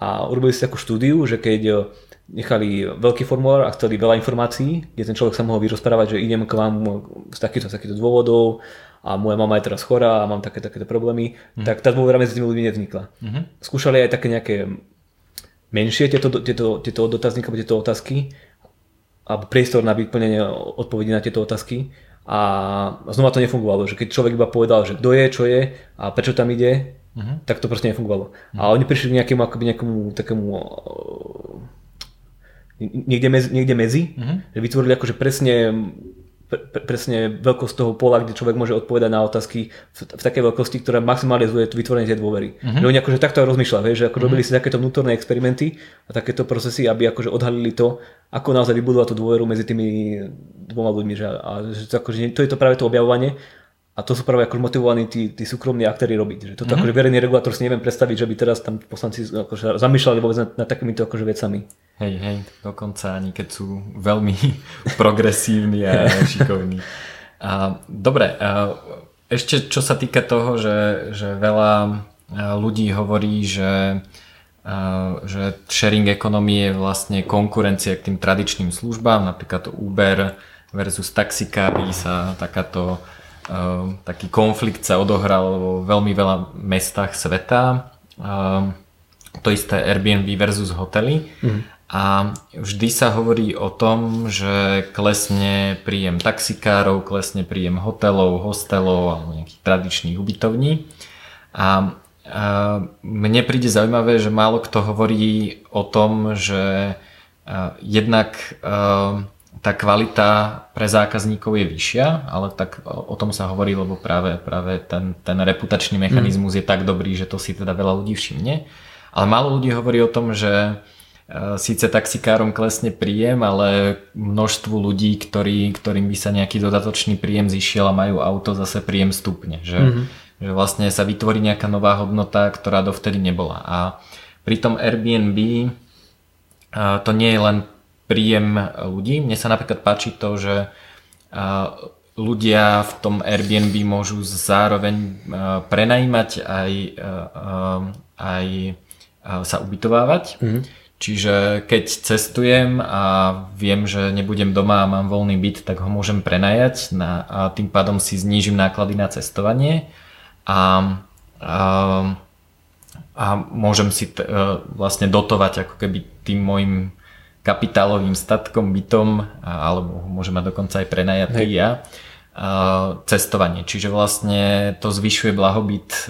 A urobili si takú štúdiu, že keď nechali veľký formulár a chceli veľa informácií, kde ten človek sa mohol vyrozprávať, že idem k vám z takýchto, z takýchto dôvodov a moja mama je teraz chorá a mám také, takéto problémy, mm-hmm. tak tá dôvera medzi tými ľuďmi nevznikla. Mm-hmm. Skúšali aj také nejaké menšie tieto, tieto, tieto dotazníky alebo tieto otázky a priestor na vyplnenie odpovedí na tieto otázky a znova to nefungovalo, že keď človek iba povedal, že kto je, čo je a prečo tam ide, uh-huh. tak to proste nefungovalo. Uh-huh. A oni prišli k nejakému, akoby nejakému takému niekde medzi, niekde medzi uh-huh. že vytvorili akože presne presne veľkosť toho pola, kde človek môže odpovedať na otázky v, v takej veľkosti, ktorá maximalizuje vytvorenie tej dôvery. Uh-huh. Že oni akože takto rozmýšľa, vieš, že ako uh-huh. robili si takéto vnútorné experimenty a takéto procesy, aby akože odhalili to, ako naozaj vybudovať tú dôveru medzi tými dvoma ľuďmi. Že, a že to, akože, to je to práve to objavovanie a to sú práve ako motivovaní tí, tí súkromní aktéry robiť. Že toto mm-hmm. akože verejný regulátor si neviem predstaviť, že by teraz tam poslanci akože zamýšľali vôbec nad, nad takýmito akože vecami. Hej, hej, dokonca ani keď sú veľmi progresívni a šikovní. A, dobre, a ešte čo sa týka toho, že, že veľa ľudí hovorí, že, že sharing economy je vlastne konkurencia k tým tradičným službám, napríklad Uber versus taxikári sa takáto taký konflikt sa odohral vo veľmi veľa mestách sveta. To isté Airbnb versus hotely. Mm. A vždy sa hovorí o tom, že klesne príjem taxikárov, klesne príjem hotelov, hostelov alebo nejakých tradičných ubytovní. A, a mne príde zaujímavé, že málo kto hovorí o tom, že jednak tá kvalita pre zákazníkov je vyššia, ale tak o, o tom sa hovorí, lebo práve, práve ten, ten reputačný mechanizmus mm. je tak dobrý, že to si teda veľa ľudí všimne. Ale málo ľudí hovorí o tom, že E, síce taxikárom klesne príjem, ale množstvu ľudí, ktorý, ktorým by sa nejaký dodatočný príjem zišiel a majú auto, zase príjem stupne. Že, mm-hmm. že vlastne sa vytvorí nejaká nová hodnota, ktorá dovtedy nebola. A pri tom Airbnb e, to nie je len príjem ľudí. Mne sa napríklad páči to, že e, ľudia v tom Airbnb môžu zároveň prenajímať aj, aj sa ubytovávať. Mm-hmm Čiže keď cestujem a viem, že nebudem doma a mám voľný byt, tak ho môžem prenajať na, a tým pádom si znížim náklady na cestovanie a, a, a môžem si t, vlastne dotovať ako keby tým môjim kapitálovým statkom, bytom alebo ho môžem mať dokonca aj prenajatý ja cestovanie. Čiže vlastne to zvyšuje blahobyt e,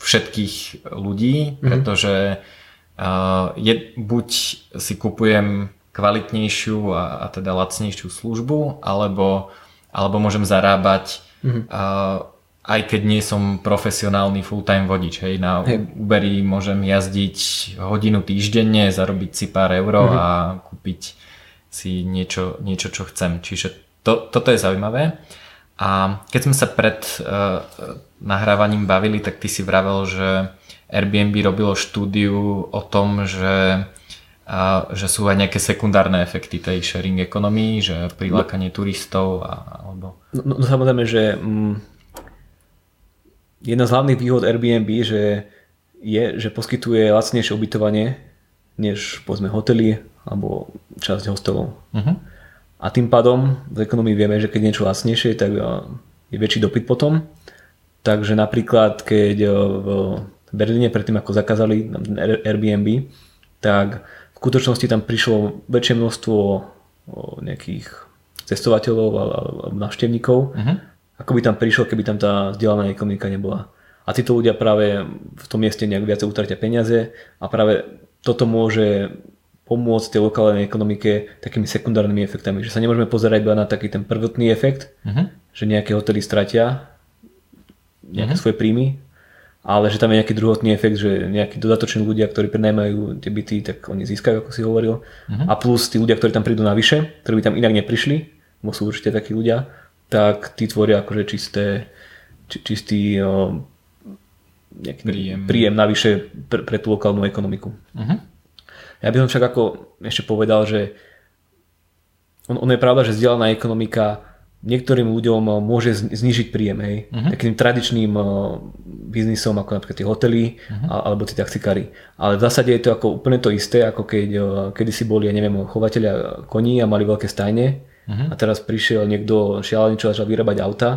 všetkých ľudí, mhm. pretože mm-hmm je, buď si kupujem kvalitnejšiu a, a teda lacnejšiu službu, alebo, alebo môžem zarábať mm-hmm. Uh, aj keď nie som profesionálny full-time vodič. Hej, na hey. Uberi môžem jazdiť hodinu týždenne, zarobiť si pár eur mm-hmm. a kúpiť si niečo, niečo, čo chcem. Čiže to, toto je zaujímavé. A keď sme sa pred uh, nahrávaním bavili, tak ty si vravel, že Airbnb robilo štúdiu o tom, že, a, že sú aj nejaké sekundárne efekty tej sharing economy, že prilákanie no, turistov a, alebo... No, no, no samozrejme, že mm, jedna z hlavných výhod Airbnb, že je, že poskytuje lacnejšie ubytovanie než povedzme hotely alebo časť hostelov. Uh-huh. A tým pádom z ekonomii vieme, že keď niečo lacnejšie, tak je väčší dopyt potom. Takže napríklad, keď v Berlíne predtým ako zakázali Airbnb, tak v skutočnosti tam prišlo väčšie množstvo nejakých cestovateľov alebo návštevníkov, uh-huh. Ako by tam prišlo, keby tam tá vzdialená ekonomika nebola. A títo ľudia práve v tom mieste nejak viacej utratia peniaze a práve toto môže pomôcť tej lokálnej ekonomike takými sekundárnymi efektami, že sa nemôžeme pozerať iba na taký ten prvotný efekt, uh-huh. že nejaké hotely stratia nejaké uh-huh. svoje príjmy ale že tam je nejaký druhotný efekt, že nejakí dodatoční ľudia, ktorí prenajmajú tie byty, tak oni získajú, ako si hovoril. Uh-huh. A plus tí ľudia, ktorí tam prídu navyše, ktorí by tam inak neprišli, bo sú určite takí ľudia, tak tí tvoria akože čisté, či, čistý o, nejaký príjem. príjem navyše pre, pre tú lokálnu ekonomiku. Uh-huh. Ja by som však ako ešte povedal, že on, on je pravda, že vzdialená ekonomika niektorým ľuďom môže znižiť príjem, hej. Uh-huh. Takým tradičným biznisom, ako napríklad tie hotely uh-huh. alebo tie taxikári. Ale v zásade je to ako úplne to isté, ako keď eh, kedy si boli, ja neviem, chovateľia koní a mali veľké stajne uh-huh. a teraz prišiel niekto šialený, čo začal vyrábať auta,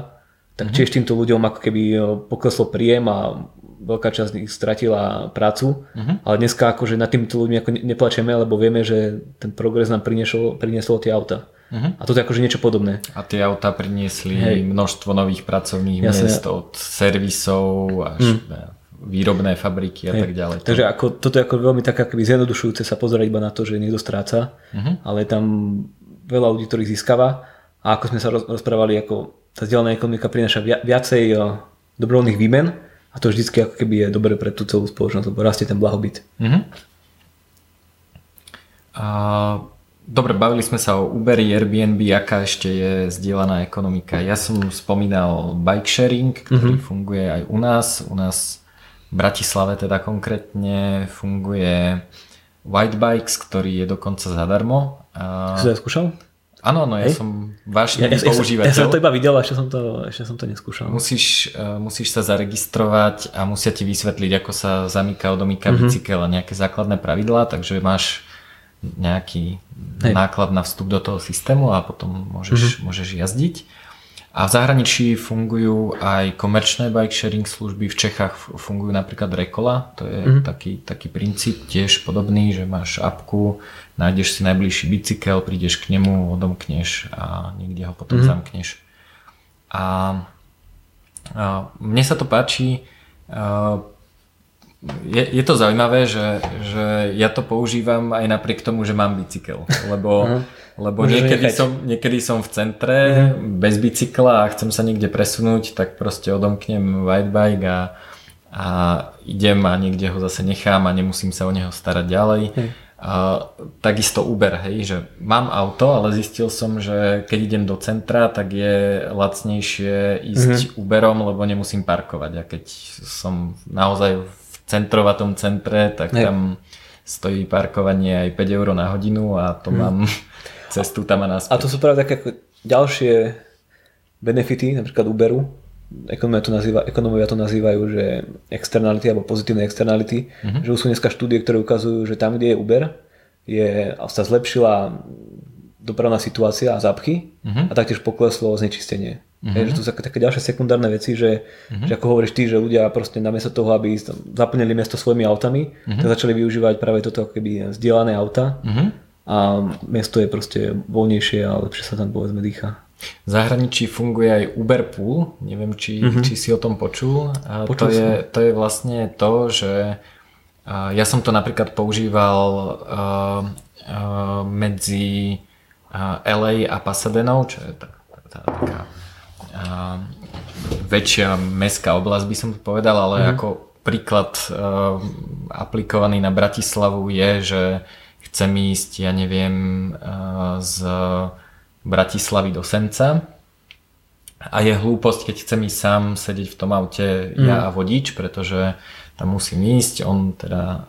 tak uh-huh. tiež týmto ľuďom ako keby pokleslo príjem a veľká časť z nich stratila prácu, uh-huh. ale dneska akože nad týmito ľuďmi ako neplačeme, lebo vieme, že ten progres nám priniesol, priniesol tie auta. Uh-huh. A toto je akože niečo podobné. A tie autá priniesli Hej. množstvo nových pracovných Jasne. miest od servisov až mm. výrobné fabriky a Hej. tak ďalej. Takže ako, toto je ako veľmi tak akoby zjednodušujúce sa pozerať iba na to, že niekto stráca, uh-huh. ale tam veľa ľudí, ktorých získava a ako sme sa rozprávali, ako tá vzdialená ekonomika prináša viacej eh, dobrovoľných výmen a to vždycky ako keby je dobre pre tú celú spoločnosť, lebo rastie ten blahobyt. Uh-huh. A Dobre, bavili sme sa o Uberi, Airbnb, aká ešte je zdieľaná ekonomika. Ja som spomínal bike sharing, ktorý mm-hmm. funguje aj u nás. U nás v Bratislave teda konkrétne funguje White Bikes, ktorý je dokonca zadarmo. A... Si to skúšal? Áno, no ja Hej? som vášnivý Ja, ja, používateľ. ja som to iba videl, ešte som to, ešte som to neskúšal. Musíš, uh, musíš sa zaregistrovať a musia ti vysvetliť, ako sa zamyká, odomýka Mhm. mm-hmm. bicykel a nejaké základné pravidlá, takže máš nejaký Hej. náklad na vstup do toho systému a potom môžeš, Mhm. mm-hmm. môžeš jazdiť. A v zahraničí fungujú aj komerčné bike sharing služby. V Čechách fungujú napríklad Rekola, to je Mhm. mm-hmm. taký, taký princíp tiež podobný, že máš apku, nájdeš si najbližší bicykel, prídeš k nemu, odomkneš a niekde ho potom Mhm. mm-hmm. zamkneš. A, a mne sa to páči. A, je, je to zaujímavé, že, že ja to používam aj napriek tomu, že mám bicykel, lebo, lebo Môžeš niekedy nechať. som, niekedy som v centre bez bicykla a chcem sa niekde presunúť, tak proste odomknem white bike a, a idem a niekde ho zase nechám a nemusím sa o neho starať ďalej. A, takisto Uber, hej, že mám auto, ale zistil som, že keď idem do centra, tak je lacnejšie ísť Uberom, lebo nemusím parkovať. A keď som naozaj v centrovatom centre, tak Hej. tam stojí parkovanie aj 5 eur na hodinu a to mám cestu tam a A naspäť. to sú práve také ako ďalšie benefity, napríklad Uberu. Ekonomovia to, nazýva, ekonomovia to nazývajú, že externality alebo pozitívne externality. Mhm. Že už sú dneska štúdie, ktoré ukazujú, že tam, kde je Uber, je, sa zlepšila dopravná situácia a zápchy Mhm. a taktiež pokleslo znečistenie. Hej, že to sú také, také ďalšie sekundárne veci, že, Mhm. že ako hovoríš ty, že ľudia proste namiesto toho, aby zaplnili miesto svojimi autami, Mhm. tak začali využívať práve toto keby zdieľané auta Mhm. A miesto je proste voľnejšie a lepšie sa tam povedzme dýcha. V zahraničí funguje aj Uber Pool, neviem či, mm-hmm. či si o tom počul. A Počul to, je, to je vlastne to, že ja som to napríklad používal uh, uh, medzi uh, LA a Pasadenou, čo je tak, tá, taká uh, väčšia mestská oblasť by som povedal, ale mm-hmm. ako príklad uh, aplikovaný na Bratislavu je, že chcem ísť, ja neviem, uh, z Bratislavy do Senca a je hlúposť, keď chcem ísť sám sedieť v tom aute ja a vodič, pretože tam musím ísť, on teda uh,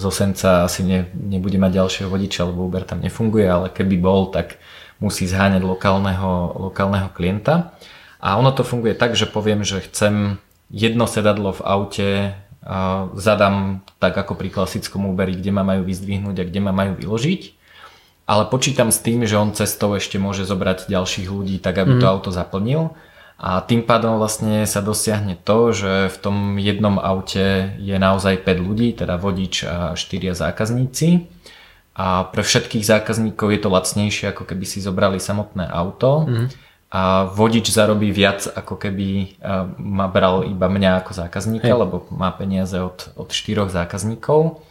zo Senca asi ne, nebude mať ďalšieho vodiča, lebo Uber tam nefunguje, ale keby bol, tak musí zháňať lokálneho, lokálneho klienta. A ono to funguje tak, že poviem, že chcem jedno sedadlo v aute, zadám tak ako pri klasickom Uberi, kde ma majú vyzdvihnúť a kde ma majú vyložiť ale počítam s tým, že on cestou ešte môže zobrať ďalších ľudí tak, aby mm. to auto zaplnil a tým pádom vlastne sa dosiahne to, že v tom jednom aute je naozaj 5 ľudí, teda vodič a 4 zákazníci a pre všetkých zákazníkov je to lacnejšie, ako keby si zobrali samotné auto mm. A vodič zarobí viac, ako keby a, ma bral iba mňa ako zákazníka, Hej. lebo má peniaze od, od 4 zákazníkov.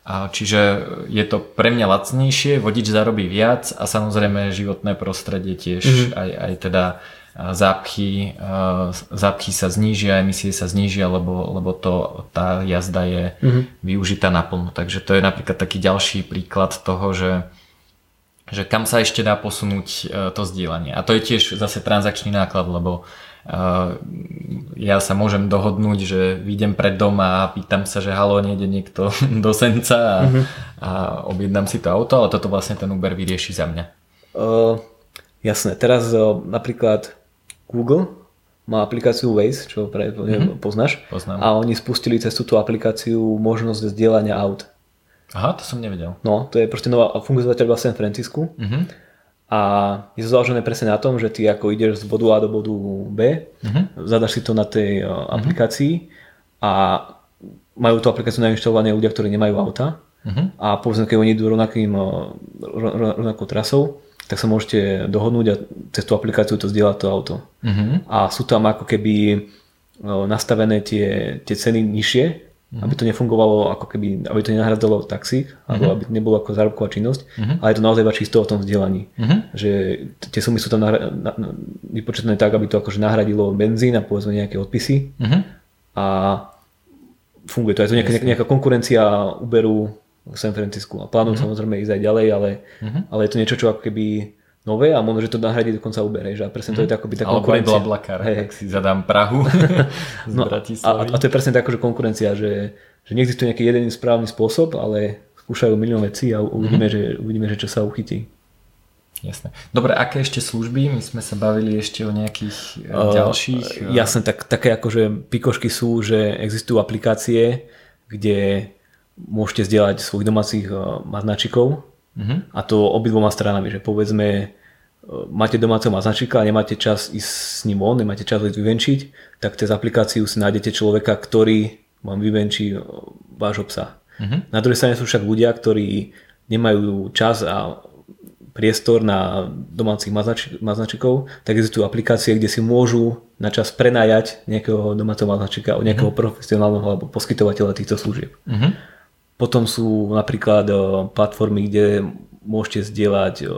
A čiže je to pre mňa lacnejšie, vodič zarobí viac a samozrejme životné prostredie tiež, mm-hmm. aj, aj teda a, zápchy, a, zápchy sa znížia, emisie sa znížia, lebo, lebo to, tá jazda je mm-hmm. využitá naplno. Takže to je napríklad taký ďalší príklad toho, že že kam sa ešte dá posunúť e, to zdieľanie. A to je tiež zase transakčný náklad, lebo uh, ja sa môžem dohodnúť, že vyjdem pred dom a pýtam sa, že halo, nejde niekto do senca a, mm-hmm. a objednám si to auto, ale toto vlastne ten Uber vyrieši za mňa. Uh, jasné, teraz uh, napríklad Google má aplikáciu Waze, čo pre, mm-hmm. poznáš. Poznám. A oni spustili cez túto aplikáciu možnosť zdieľania aut. Aha, to som nevedel. No, to je proste nová, funguje zatiaľ v San Francisku. Uh-huh. A je to založené presne na tom, že ty ako ideš z bodu A do bodu B, uh-huh. zadaš si to na tej uh, aplikácii a majú tú aplikáciu nainštalované ľudia, ktorí nemajú auta uh-huh. a povedzme, keď oni idú rovnakým, ro- rovnakou trasou, tak sa môžete dohodnúť a cez tú aplikáciu to zdieľať to auto. Uh-huh. A sú tam ako keby uh, nastavené tie, tie ceny nižšie, Mm-hmm. aby to nefungovalo ako keby, aby to nenahradzalo taxík, mm-hmm. alebo aby to nebolo ako zárobková činnosť, mm-hmm. ale je to naozaj iba čisto o tom vzdelaní. Mm-hmm. Že tie sumy sú tam nahra- na, na, vypočetné tak, aby to akože nahradilo benzín a povedzme nejaké odpisy Mm-hmm. a funguje to. Je to nejaká, nejaká konkurencia Uberu v San Francisku a plánujú mm-hmm. samozrejme ísť aj ďalej, ale, mm-hmm. ale je to niečo, čo ako keby nové a možno, že to nahradí dokonca Uber, hej, že a presne to je akoby tá Alebo aj konkurencia. Blablakar, Hej. tak si zadám Prahu z No, a, Bratislavy. a to je presne tak, akože konkurencia, že, že neexistuje nejaký jeden správny spôsob, ale skúšajú milión vecí a uvidíme, mm-hmm. že, uvidíme že čo sa uchytí. Jasné. Dobre, aké ešte služby? My sme sa bavili ešte o nejakých uh, ďalších. Uh, jasné, tak, také akože pikošky sú, že existujú aplikácie, kde môžete zdieľať svojich domácich uh, uh-huh. a to obidvoma stranami, že povedzme uh, máte domáceho maznačika a nemáte čas ísť s ním von, nemáte čas ísť vyvenčiť, tak cez aplikáciu si nájdete človeka, ktorý vám vyvenčí vášho psa. Uh-huh. Na druhej strane sú však ľudia, ktorí nemajú čas a priestor na domácich maznačikov, tak existujú aplikácie, kde si môžu na čas prenajať nejakého domáceho maznačika od nejakého mm-hmm. profesionálneho alebo poskytovateľa týchto služieb. Mm-hmm. Potom sú napríklad platformy, kde môžete zdieľať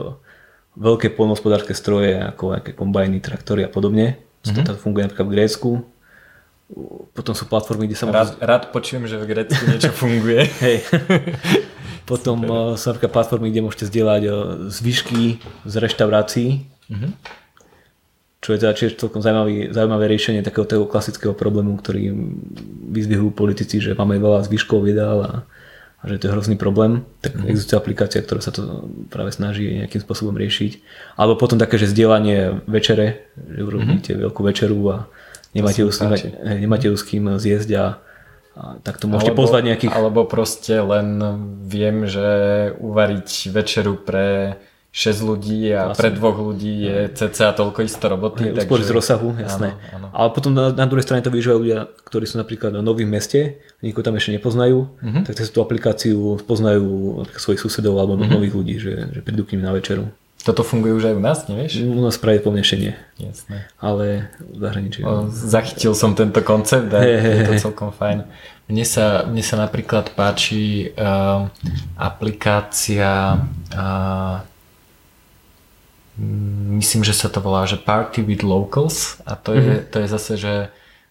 veľké polnohospodárske stroje, ako nejaké kombajny, traktory a podobne. Mm-hmm. To funguje napríklad v Grécku. Potom sú platformy, kde sa môžu... Rád, rád počujem, že v Grécku niečo funguje. Hej. Potom uh, sú napríklad platformy, kde môžete zdieľať zvyšky z reštaurácií. Mm-hmm. Čo je teda tiež celkom zaujímavý, zaujímavé riešenie takého toho klasického problému, ktorý vyzvihujú politici, že máme veľa zvyškov jedál a, a že to je hrozný problém. Tak mm-hmm. existuje aplikácia, ktorá sa to práve snaží nejakým spôsobom riešiť. Alebo potom také, že zdieľanie večere, že urobíte mm-hmm. veľkú večeru a nemáte, s, nemáte s kým zjesť a a tak to môžete alebo, pozvať nejakých... Alebo proste len viem, že uvariť večeru pre 6 ľudí a Asi. pre dvoch ľudí je cca toľko isto roboty. Je, takže... z rozsahu, jasné. Áno, áno. Ale potom na, na druhej strane to využívajú ľudia, ktorí sú napríklad v novým meste, nikoho tam ešte nepoznajú, uh-huh. tak cez tú aplikáciu poznajú svojich susedov alebo uh-huh. nových ľudí, že, že prídu k nim na večeru. Toto funguje už aj u nás, nevieš? U nás pravdepodobne ešte nie. Jasné. Ale v zahraničí. O, zachytil som tento koncept a je to celkom fajn. Mne sa, mne sa napríklad páči uh, aplikácia uh, myslím, že sa to volá, že Party with Locals a to je, mm-hmm. to je zase, že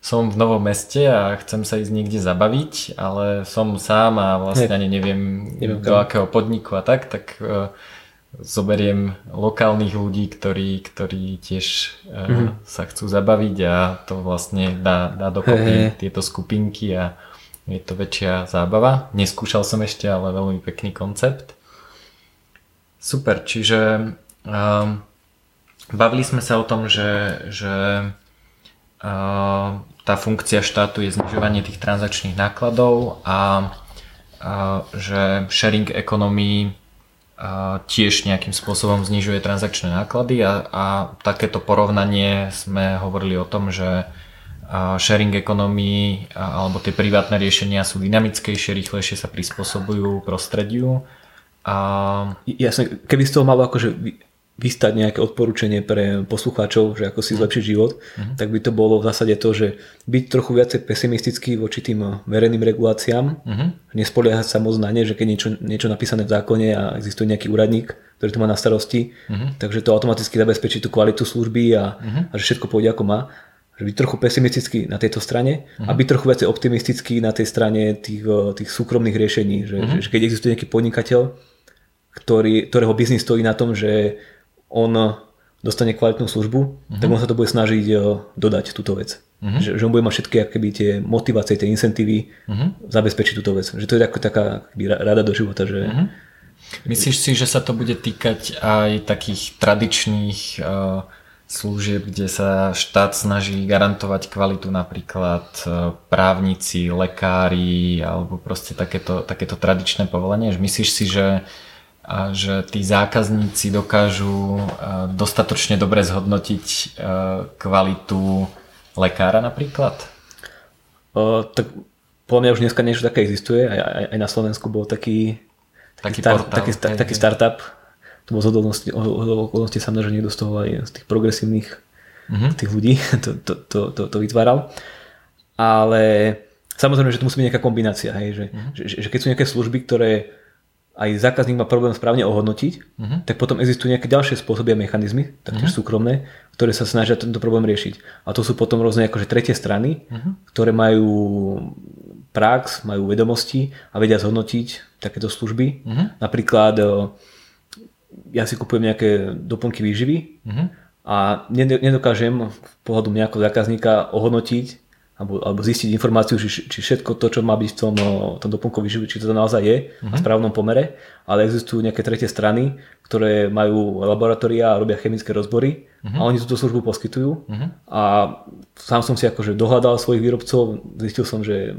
som v novom meste a chcem sa ísť niekde zabaviť, ale som sám a vlastne ani neviem, neviem do akého podniku a tak, tak uh, zoberiem lokálnych ľudí, ktorí, ktorí tiež mm-hmm. sa chcú zabaviť a to vlastne dá, dá dokopy hey. tieto skupinky a je to väčšia zábava. Neskúšal som ešte, ale veľmi pekný koncept. Super, čiže um, bavili sme sa o tom, že, že uh, tá funkcia štátu je znižovanie tých transakčných nákladov a uh, že sharing economy tiež nejakým spôsobom znižuje transakčné náklady a, a takéto porovnanie sme hovorili o tom, že sharing economy alebo tie privátne riešenia sú dynamickejšie, rýchlejšie sa prispôsobujú prostrediu. A... Jasne, keby z toho malo akože vystať nejaké odporúčanie pre poslucháčov, že ako si mhm. zlepšiť život, uh-huh. tak by to bolo v zásade to, že byť trochu viacej pesimistický voči tým verejným reguláciám, uh-huh. nespoliehať sa moc na ne, že keď niečo, niečo napísané v zákone a existuje nejaký úradník, ktorý to má na starosti, uh-huh. takže to automaticky zabezpečí tú kvalitu služby a, uh-huh. a že všetko pôjde ako má. Že byť trochu pesimistický na tejto strane uh-huh. a byť trochu viacej optimistický na tej strane tých, eh, tých súkromných riešení. Že, uh-huh. že keď existuje nejaký podnikateľ, ktorý, ktorého biznis stojí na tom, že on dostane kvalitnú službu, uh-huh. tak on sa to bude snažiť e, dodať túto vec. Uh-huh. Že, že on bude mať všetky akoby, tie motivácie, tie incentívy uh-huh. zabezpečiť túto vec. Že to je ako taká akoby, rada do života. Že... Uh-huh. Myslíš si, že sa to bude týkať aj takých tradičných uh, služieb, kde sa štát snaží garantovať kvalitu napríklad uh, právnici, lekári alebo proste takéto, takéto tradičné povolenie? Myslíš si, že uh, a že tí zákazníci dokážu e, dostatočne dobre zhodnotiť e, kvalitu lekára napríklad? O, tak podľa mňa už dneska niečo také existuje, aj, aj, aj na Slovensku bol taký, taký, taký, star, portál, taký, hej, taký startup, to bol z sa mňa, že niekto z toho aj z tých progresívnych uh-huh. tých ľudí to, to, to, to, to vytváral. Ale samozrejme, že to musí byť nejaká kombinácia, hej, že, uh-huh. že, že keď sú nejaké služby, ktoré aj zákazník má problém správne ohodnotiť, uh-huh. tak potom existujú nejaké ďalšie spôsoby a mechanizmy, taktiež uh-huh. súkromné, ktoré sa snažia tento problém riešiť. A to sú potom rôzne akože tretie strany, uh-huh. ktoré majú prax, majú vedomosti a vedia zhodnotiť takéto služby. Uh-huh. Napríklad e, ja si kupujem nejaké doplnky výživy uh-huh. a nedokážem v pohľadu nejakého zákazníka ohodnotiť alebo, alebo zistiť informáciu, či, či všetko to, čo má byť v tom, tom doplnku výživy, či to naozaj je uh-huh. v správnom pomere, ale existujú nejaké tretie strany, ktoré majú laboratória a robia chemické rozbory uh-huh. a oni túto službu poskytujú uh-huh. a sám som si akože dohľadal svojich výrobcov, zistil som, že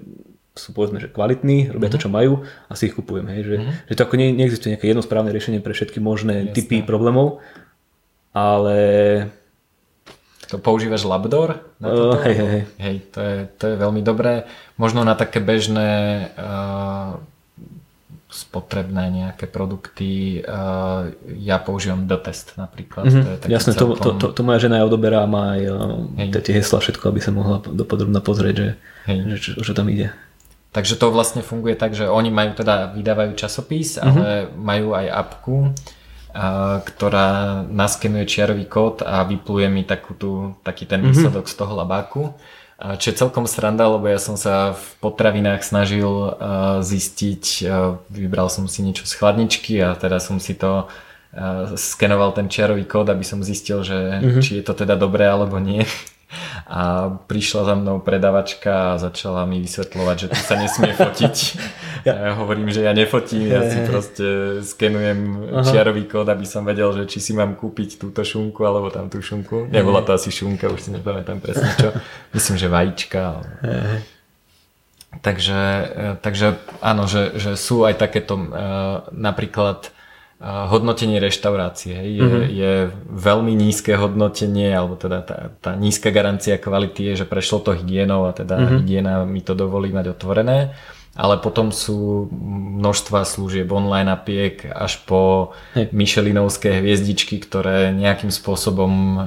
sú povedzme, že kvalitní, robia mm-hmm. to, čo majú a si ich kupujem. Hej, že, mm-hmm. že to ako ne, neexistuje nejaké jedno správne riešenie pre všetky možné Jasne. typy problémov, ale... To používaš Labdor? Na uh, hej, hej, hej. hej to, je, to je veľmi dobré. Možno na také bežné uh, spotrebné nejaké produkty. Uh, ja používam test napríklad. Mm-hmm. To je Jasné, celkom... to, to, to, moja žena aj odoberá, má aj uh, tie hesla, všetko, aby sa mohla dopodrobne pozrieť, že, že čo, čo tam ide. Takže to vlastne funguje tak, že oni majú teda, vydávajú časopis, mm-hmm. ale majú aj apku, ktorá naskenuje čiarový kód a vypluje mi takú tú, taký ten mhm. výsledok mm-hmm. z toho labáku. Čo je celkom sranda, lebo ja som sa v potravinách snažil zistiť, vybral som si niečo z chladničky a teda som si to skenoval ten čiarový kód, aby som zistil, že mm-hmm. či je to teda dobré alebo nie. A prišla za mnou predavačka a začala mi vysvetľovať, že tu sa nesmie fotiť. Ja, ja hovorím, že ja nefotím, ja si proste skenujem Aha. čiarový kód, aby som vedel, že či si mám kúpiť túto šunku alebo tam tú šunku. Nebola to asi šunka, už si nepamätám presne čo. Myslím, že vajíčka. Takže, eh, takže áno, že, že sú aj takéto uh, napríklad hodnotenie reštaurácie je, mm-hmm. je veľmi nízke hodnotenie, alebo teda tá, tá nízka garancia kvality je, že prešlo to hygienou a teda mm-hmm. hygiena mi to dovolí mať otvorené. Ale potom sú množstva služieb online napiek až po hey. Michelinovské hviezdičky, ktoré nejakým spôsobom e,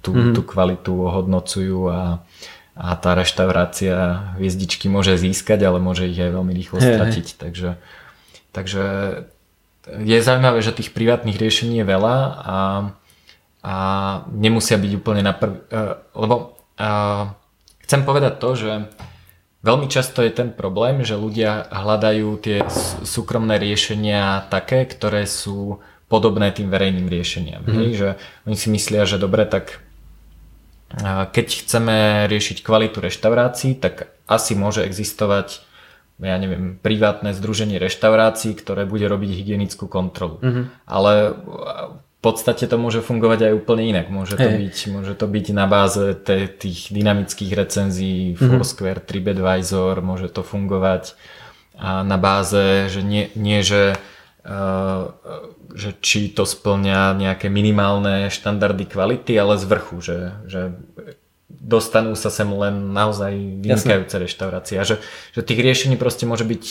tú, mm-hmm. tú kvalitu ohodnocujú a, a tá reštaurácia hviezdičky môže získať, ale môže ich aj veľmi rýchlo stratiť. Hey. Takže, takže je zaujímavé, že tých privátnych riešení je veľa a, a nemusia byť úplne na prv... Uh, lebo uh, chcem povedať to, že veľmi často je ten problém, že ľudia hľadajú tie súkromné riešenia také, ktoré sú podobné tým verejným riešeniam. Mm-hmm. Hej? Že oni si myslia, že dobre, tak keď chceme riešiť kvalitu reštaurácií, tak asi môže existovať ja neviem, privátne združenie reštaurácií, ktoré bude robiť hygienickú kontrolu. Mm-hmm. Ale v podstate to môže fungovať aj úplne inak. Môže to, byť, môže to byť na báze te, tých dynamických recenzií mm-hmm. Foursquare, TripAdvisor, môže to fungovať a na báze, že nie, nie že, uh, že či to splňa nejaké minimálne štandardy kvality, ale z vrchu, že, že dostanú sa sem len naozaj vynikajúce reštaurácie. A že, že tých riešení proste môže byť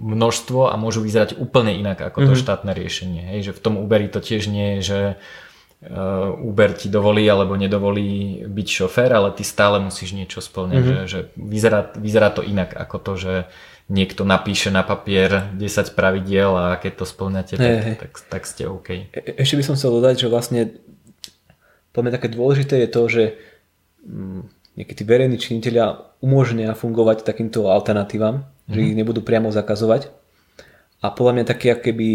množstvo a môžu vyzerať úplne inak ako to mm-hmm. štátne riešenie. Hej, že v tom Uberi to tiež nie je, že uh, Uber ti dovolí alebo nedovolí byť šofér, ale ty stále musíš niečo splňať. Mm-hmm. Že, že vyzerá, vyzerá to inak ako to, že niekto napíše na papier 10 pravidiel a keď to splňate, tak, hey. Tak, tak ste OK. E- ešte by som chcel dodať, že vlastne podľa také dôležité je to, že nejakí tí verejní činiteľia umožnia fungovať takýmto alternatívam, mm-hmm. že mhm. ich nebudú priamo zakazovať. A podľa mňa taký keby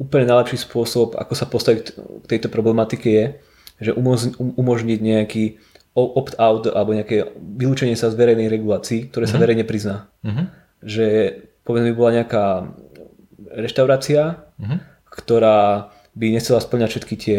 úplne najlepší spôsob, ako sa postaviť k tejto problematike je, že um, umožniť nejaký opt-out alebo nejaké vylúčenie sa z verejnej regulácií, ktoré mm-hmm. sa mhm. verejne prizná. Mm-hmm. Že povedzme by bola nejaká reštaurácia, mm-hmm. ktorá by nechcela splňať všetky tie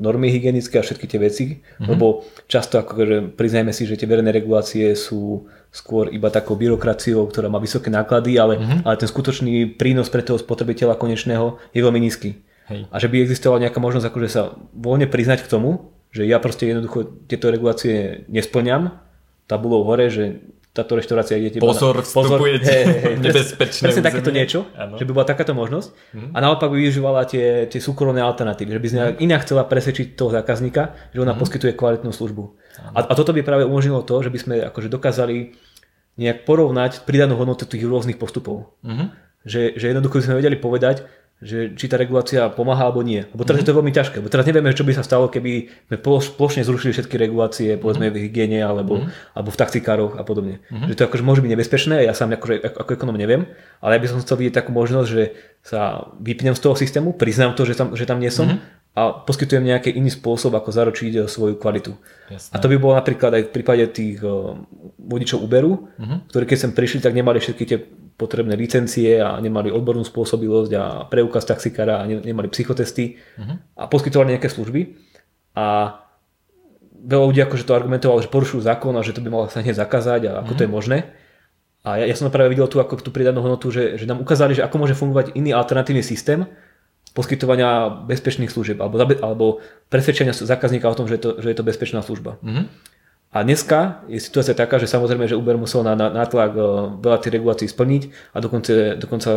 normy hygienické a všetky tie veci, mm-hmm. lebo často akože priznajme si, že tie verejné regulácie sú skôr iba takou byrokraciou, ktorá má vysoké náklady, ale, mm-hmm. ale ten skutočný prínos pre toho spotrebiteľa konečného je veľmi nízky. Hej. A že by existovala nejaká možnosť akože sa voľne priznať k tomu, že ja proste jednoducho tieto regulácie nesplňam, tabulou hore, že táto reštaurácia ide teba Pozor, na, pozor vstupujete hej, hej, nebezpečné Presne takéto niečo, ano. že by bola takáto možnosť mm-hmm. a naopak by využívala tie, tie súkromné alternatívy, že by mm-hmm. inak chcela presvedčiť toho zákazníka, že ona mm-hmm. poskytuje kvalitnú službu. A, a toto by práve umožnilo to, že by sme akože dokázali nejak porovnať pridanú hodnotu tých rôznych postupov. Mm-hmm. Že, že jednoducho by sme vedeli povedať, že či tá regulácia pomáha alebo nie. Lebo teraz mm-hmm. je to veľmi ťažké. Lebo teraz nevieme, čo by sa stalo, keby sme plošne zrušili všetky regulácie, povedzme mm-hmm. v hygiene alebo, mm-hmm. alebo v taxikároch a podobne. Mm-hmm. Že to akože môže byť nebezpečné, ja sám akože, ako, ako ekonom neviem, ale ja by som chcel vidieť takú možnosť, že sa vypnem z toho systému, priznám to, že tam, že tam nie som mm-hmm. a poskytujem nejaký iný spôsob, ako zaručiť svoju kvalitu. Jasné. A to by bolo napríklad aj v prípade tých vodičov Uberu, uh-huh. ktorí keď sem prišli, tak nemali všetky tie potrebné licencie a nemali odbornú spôsobilosť a preukaz taxikára a nemali psychotesty uh-huh. a poskytovali nejaké služby. A veľa ľudí akože to argumentovalo, že porušujú zákon a že to by malo sa hneď zakázať a ako uh-huh. to je možné. A ja, ja som práve videl tu ako tú pridanú hodnotu, že, že nám ukázali, že ako môže fungovať iný alternatívny systém, poskytovania bezpečných služieb alebo, alebo presvedčenia zákazníka o tom, že je to, že je to bezpečná služba. Mm-hmm. A dneska je situácia taká, že samozrejme, že Uber musel na, na, na tlak uh, veľa tých regulácií splniť a dokonca, dokonca,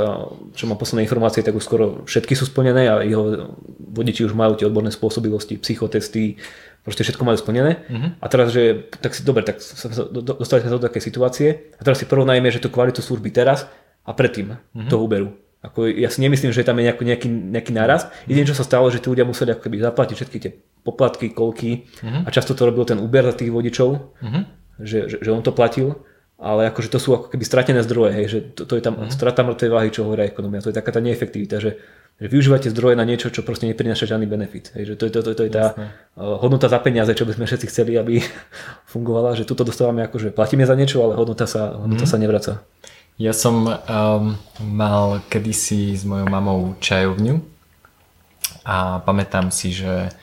čo mám posledné informácie, tak už skoro všetky sú splnené a jeho vodiči už majú tie odborné spôsobilosti, psychotesty, proste všetko majú splnené. Uh-huh. A teraz, že tak si, dobre, tak dostali sme sa do také situácie a teraz si porovnajme, že tú kvalitu služby teraz a predtým uh-huh. toho Uberu. Ako, ja si nemyslím, že tam je nejaký, nejaký, nejaký náraz. Jediné, čo sa stalo, že tí ľudia museli ako keby zaplatiť všetky tie poplatky, kolky uh-huh. a často to robil ten Uber za tých vodičov, uh-huh. že, že, že on to platil. Ale akože to sú ako keby stratené zdroje, hej, že to, to je tam uh-huh. strata mŕtvej váhy, čo hovorí ekonomia. To je taká tá neefektivita, že, že využívate zdroje na niečo, čo proste neprináša žiadny benefit. Hej, že to, to, to, to je tá Jasne. hodnota za peniaze, čo by sme všetci chceli, aby fungovala, že tuto dostávame ako, že platíme za niečo, ale hodnota sa, hodnota uh-huh. sa nevraca. Ja som um, mal kedysi s mojou mamou čajovňu a pamätám si, že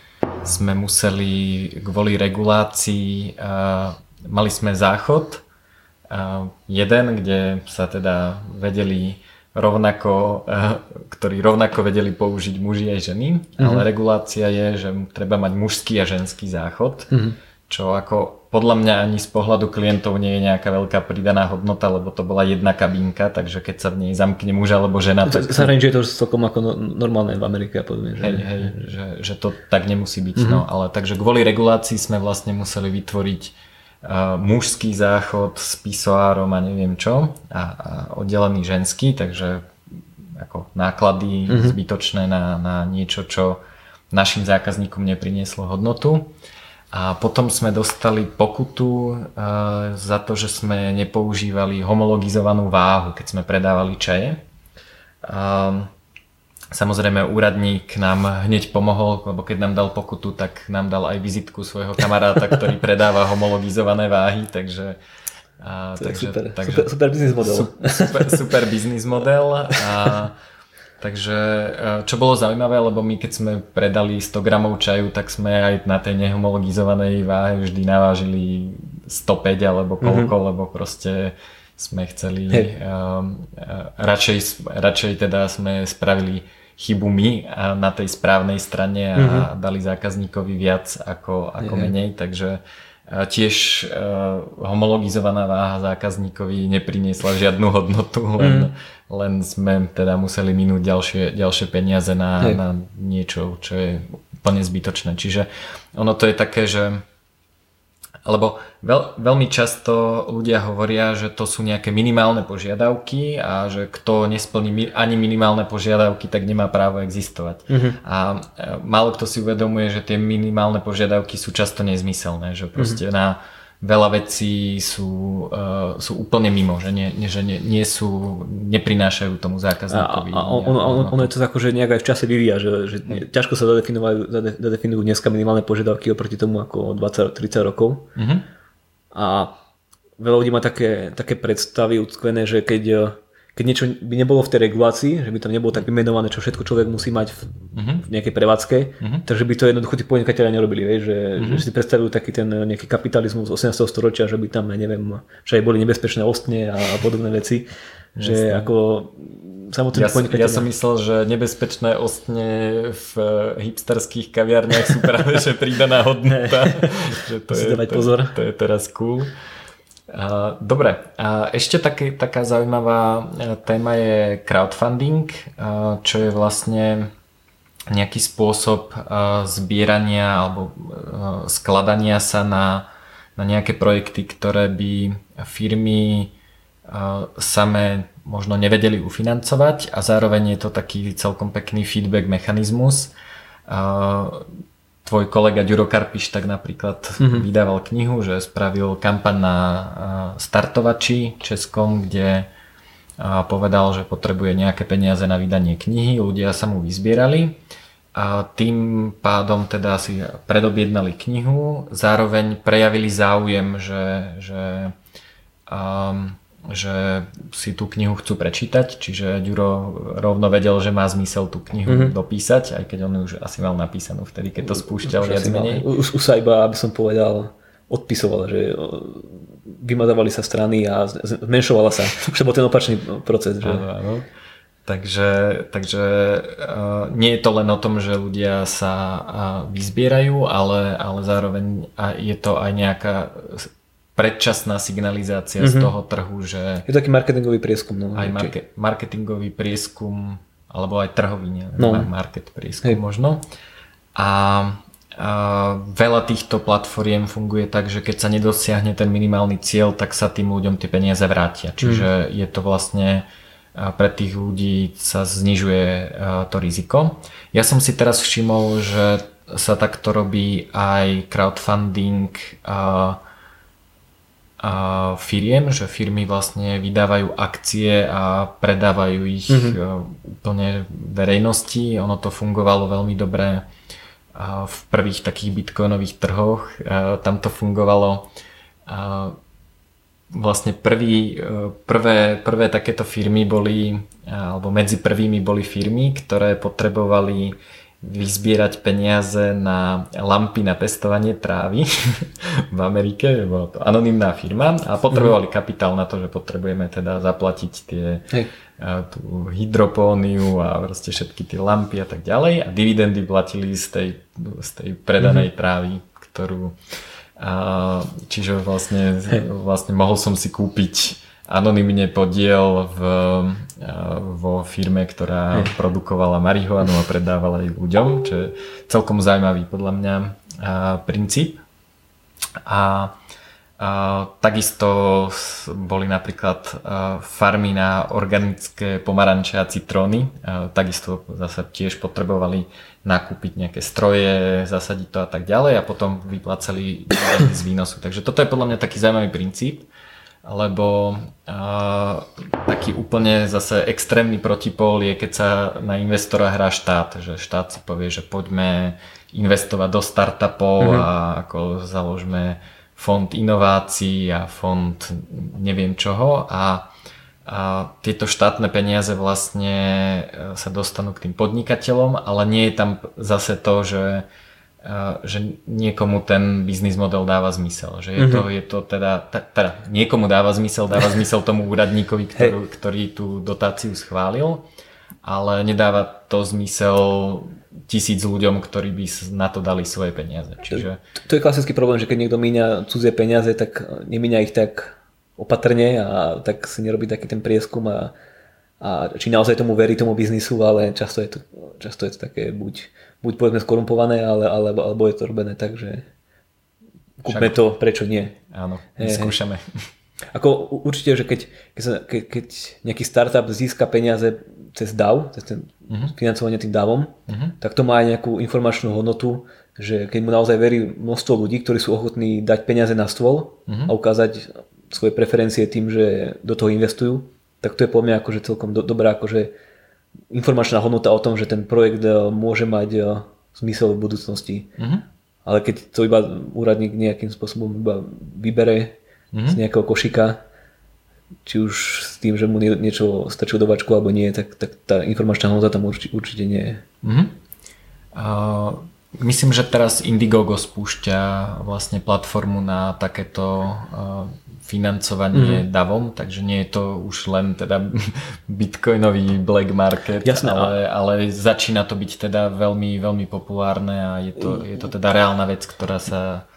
sme museli kvôli regulácii, mali sme záchod, jeden, kde sa teda vedeli rovnako, ktorí rovnako vedeli použiť muži aj ženy, mm-hmm. ale regulácia je, že treba mať mužský a ženský záchod, mm-hmm. Čo ako podľa mňa ani z pohľadu klientov nie je nejaká veľká pridaná hodnota, lebo to bola jedna kabínka, takže keď sa v nej zamkne muž alebo žena... Tak... Zahraničí je to celkom ako no- normálne v Amerike, podobne. Že... Hej, hej, že, že to tak nemusí byť. Mm-hmm. No, ale takže kvôli regulácii sme vlastne museli vytvoriť uh, mužský záchod s pisoárom a neviem čo a, a oddelený ženský, takže ako náklady mm-hmm. zbytočné na, na niečo, čo našim zákazníkom neprinieslo hodnotu. A potom sme dostali pokutu uh, za to, že sme nepoužívali homologizovanú váhu, keď sme predávali čaje. Samozrejme úradník nám hneď pomohol, lebo keď nám dal pokutu, tak nám dal aj vizitku svojho kamaráta, ktorý predáva homologizované váhy, takže a, takže, super, takže, super, super biznis model. Super, super biznis model a Takže e, čo bolo zaujímavé, lebo my keď sme predali 100 gramov čaju, tak sme aj na tej nehomologizovanej váhe vždy navážili 105 alebo koľko, mm-hmm. lebo proste sme chceli hey. um, radšej, radšej teda sme spravili chybu my na tej správnej strane a mm-hmm. dali zákazníkovi viac ako, ako hey. menej, takže tiež uh, homologizovaná váha zákazníkovi nepriniesla žiadnu hodnotu, len, mm. Len sme teda museli minúť ďalšie, ďalšie peniaze na, na niečo, čo je úplne zbytočné. Čiže ono to je také, že lebo veľ, veľmi často ľudia hovoria, že to sú nejaké minimálne požiadavky a že kto nesplní ani minimálne požiadavky, tak nemá právo existovať. Mm-hmm. A e, málo kto si uvedomuje, že tie minimálne požiadavky sú často nezmyselné, že proste mm-hmm. na veľa vecí sú, uh, sú úplne mimo, že, nie, že nie, nie sú, neprinášajú tomu zákazníkovi. A, a on, on, on, ono je to ako, že nejak aj v čase vyvíja, že, že ťažko sa zadefinujú dneska minimálne požiadavky oproti tomu ako 20-30 rokov. Uh-huh. A veľa ľudí má také, také predstavy utkvené, že keď keď niečo by nebolo v tej regulácii, že by tam nebolo tak vymenované, čo všetko človek musí mať v, uh-huh. v nejakej prevádzke, uh-huh. takže by to jednoducho tí podnikatelia nerobili, vieš, že, uh-huh. že si predstavujú taký ten nejaký kapitalizmus z 18. storočia, že by tam, neviem, že aj boli nebezpečné ostne a, a podobné veci, Jasne. že ako samotný ja, podnikateľ. Ja som myslel, že nebezpečné ostne v hipsterských kaviarniach sú práve, že pridaná hodnota. že to, je, to, pozor. to je teraz cool. Dobre, a ešte taký, taká zaujímavá e, téma je crowdfunding, čo je vlastne nejaký spôsob zbierania alebo skladania sa na, na nejaké projekty, ktoré by firmy same možno nevedeli ufinancovať a zároveň je to taký celkom pekný feedback mechanizmus tvoj kolega Ďuro Karpiš tak napríklad mm-hmm. vydával knihu, že spravil kampaň na startovači českom, kde povedal, že potrebuje nejaké peniaze na vydanie knihy, ľudia sa mu vyzbierali a tým pádom teda si predobjednali knihu, zároveň prejavili záujem, že, že, um, že si tú knihu chcú prečítať, čiže Ďuro rovno vedel, že má zmysel tú knihu mm-hmm. dopísať, aj keď on už asi mal napísanú vtedy, keď to spúšťal viac menej. Už, už sa iba, aby som povedal, odpisoval, že vymazávali sa strany a zmenšovala sa. Už bol ten opačný proces. Že... Áno, áno. Takže, takže uh, nie je to len o tom, že ľudia sa uh, vyzbierajú, ale, ale zároveň je to aj nejaká predčasná signalizácia mm-hmm. z mhm. toho trhu, že... Je to taký marketingový prieskum. No, aj marke, marketingový prieskum, alebo aj trhový, nie? No. market prieskum Hej. možno. A a veľa týchto platformiem funguje tak, že keď sa nedosiahne ten minimálny cieľ, tak sa tým ľuďom tie peniaze vrátia. Čiže mm. je to vlastne pre tých ľudí sa znižuje to riziko. Ja som si teraz všimol, že sa takto robí aj crowdfunding a firiem, že firmy vlastne vydávajú akcie a predávajú ich mm-hmm. úplne verejnosti. Ono to fungovalo veľmi dobre v prvých takých bitcoinových trhoch. Tam to fungovalo vlastne prvý, e, prvé, prvé takéto firmy boli, alebo medzi prvými boli firmy, ktoré potrebovali vyzbierať peniaze na lampy na pestovanie trávy v Amerike, bola to anonimná firma a potrebovali mhm. kapitál na to, že potrebujeme teda zaplatiť tie Hej. tú hydropóniu a proste všetky tie lampy a tak ďalej a dividendy platili z tej, z tej predanej mm-hmm. trávy, ktorú a, čiže vlastne, vlastne mohol som si kúpiť anonymne podiel v, vo firme, ktorá produkovala marihuanu a predávala ju ľuďom, čo je celkom zaujímavý podľa mňa princíp. A, a takisto boli napríklad farmy na organické pomaranče a citróny. A, takisto zase tiež potrebovali nakúpiť nejaké stroje, zasadiť to a tak ďalej a potom vyplácali z výnosu. Takže toto je podľa mňa taký zaujímavý princíp, lebo uh, taký úplne zase extrémny protipol je, keď sa na investora hrá štát, že štát si povie, že poďme investovať do startupov mm-hmm. a ako založme fond inovácií a fond neviem čoho a a tieto štátne peniaze vlastne e, sa dostanú k tým podnikateľom, ale nie je tam zase to, že, e, že niekomu ten biznis model dáva zmysel. Že je, mm-hmm. to, je to teda, teda niekomu dáva zmysel, dáva zmysel tomu úradníkovi, ktorý, ktorý tú dotáciu schválil, ale nedáva to zmysel tisíc ľuďom, ktorí by na to dali svoje peniaze. Čiže... To, to je klasický problém, že keď niekto míňa cudzie peniaze, tak nemíňa ich tak opatrne a tak si nerobí taký ten prieskum a, a či naozaj tomu verí tomu biznisu, ale často je to, často je to také buď, buď povedzme skorumpované, ale, alebo, alebo je to robené tak, že kúpme Však... to, prečo nie. Áno, skúšame. Ako určite, že keď, keď, sa, keď, keď nejaký startup získa peniaze cez DAO, cez ten uh-huh. financovanie tým DAVom, uh-huh. tak to má aj nejakú informačnú hodnotu, že keď mu naozaj verí množstvo ľudí, ktorí sú ochotní dať peniaze na stôl uh-huh. a ukázať svoje preferencie tým, že do toho investujú, tak to je podľa mňa akože celkom do, dobrá akože informačná hodnota o tom, že ten projekt e, môže mať e, zmysel v budúcnosti. Mm-hmm. Ale keď to iba úradník nejakým spôsobom iba vybere mm-hmm. z nejakého košika, či už s tým, že mu niečo stačí do vačku alebo nie, tak, tak tá informačná hodnota tam určite, určite nie je. Mm-hmm. Uh, myslím, že teraz Indiegogo spúšťa vlastne platformu na takéto uh, financovanie mm. davom, takže nie je to už len teda bitcoinový black market, Jasné, ale, ale začína to byť teda veľmi, veľmi populárne a je to, je to teda reálna vec, ktorá sa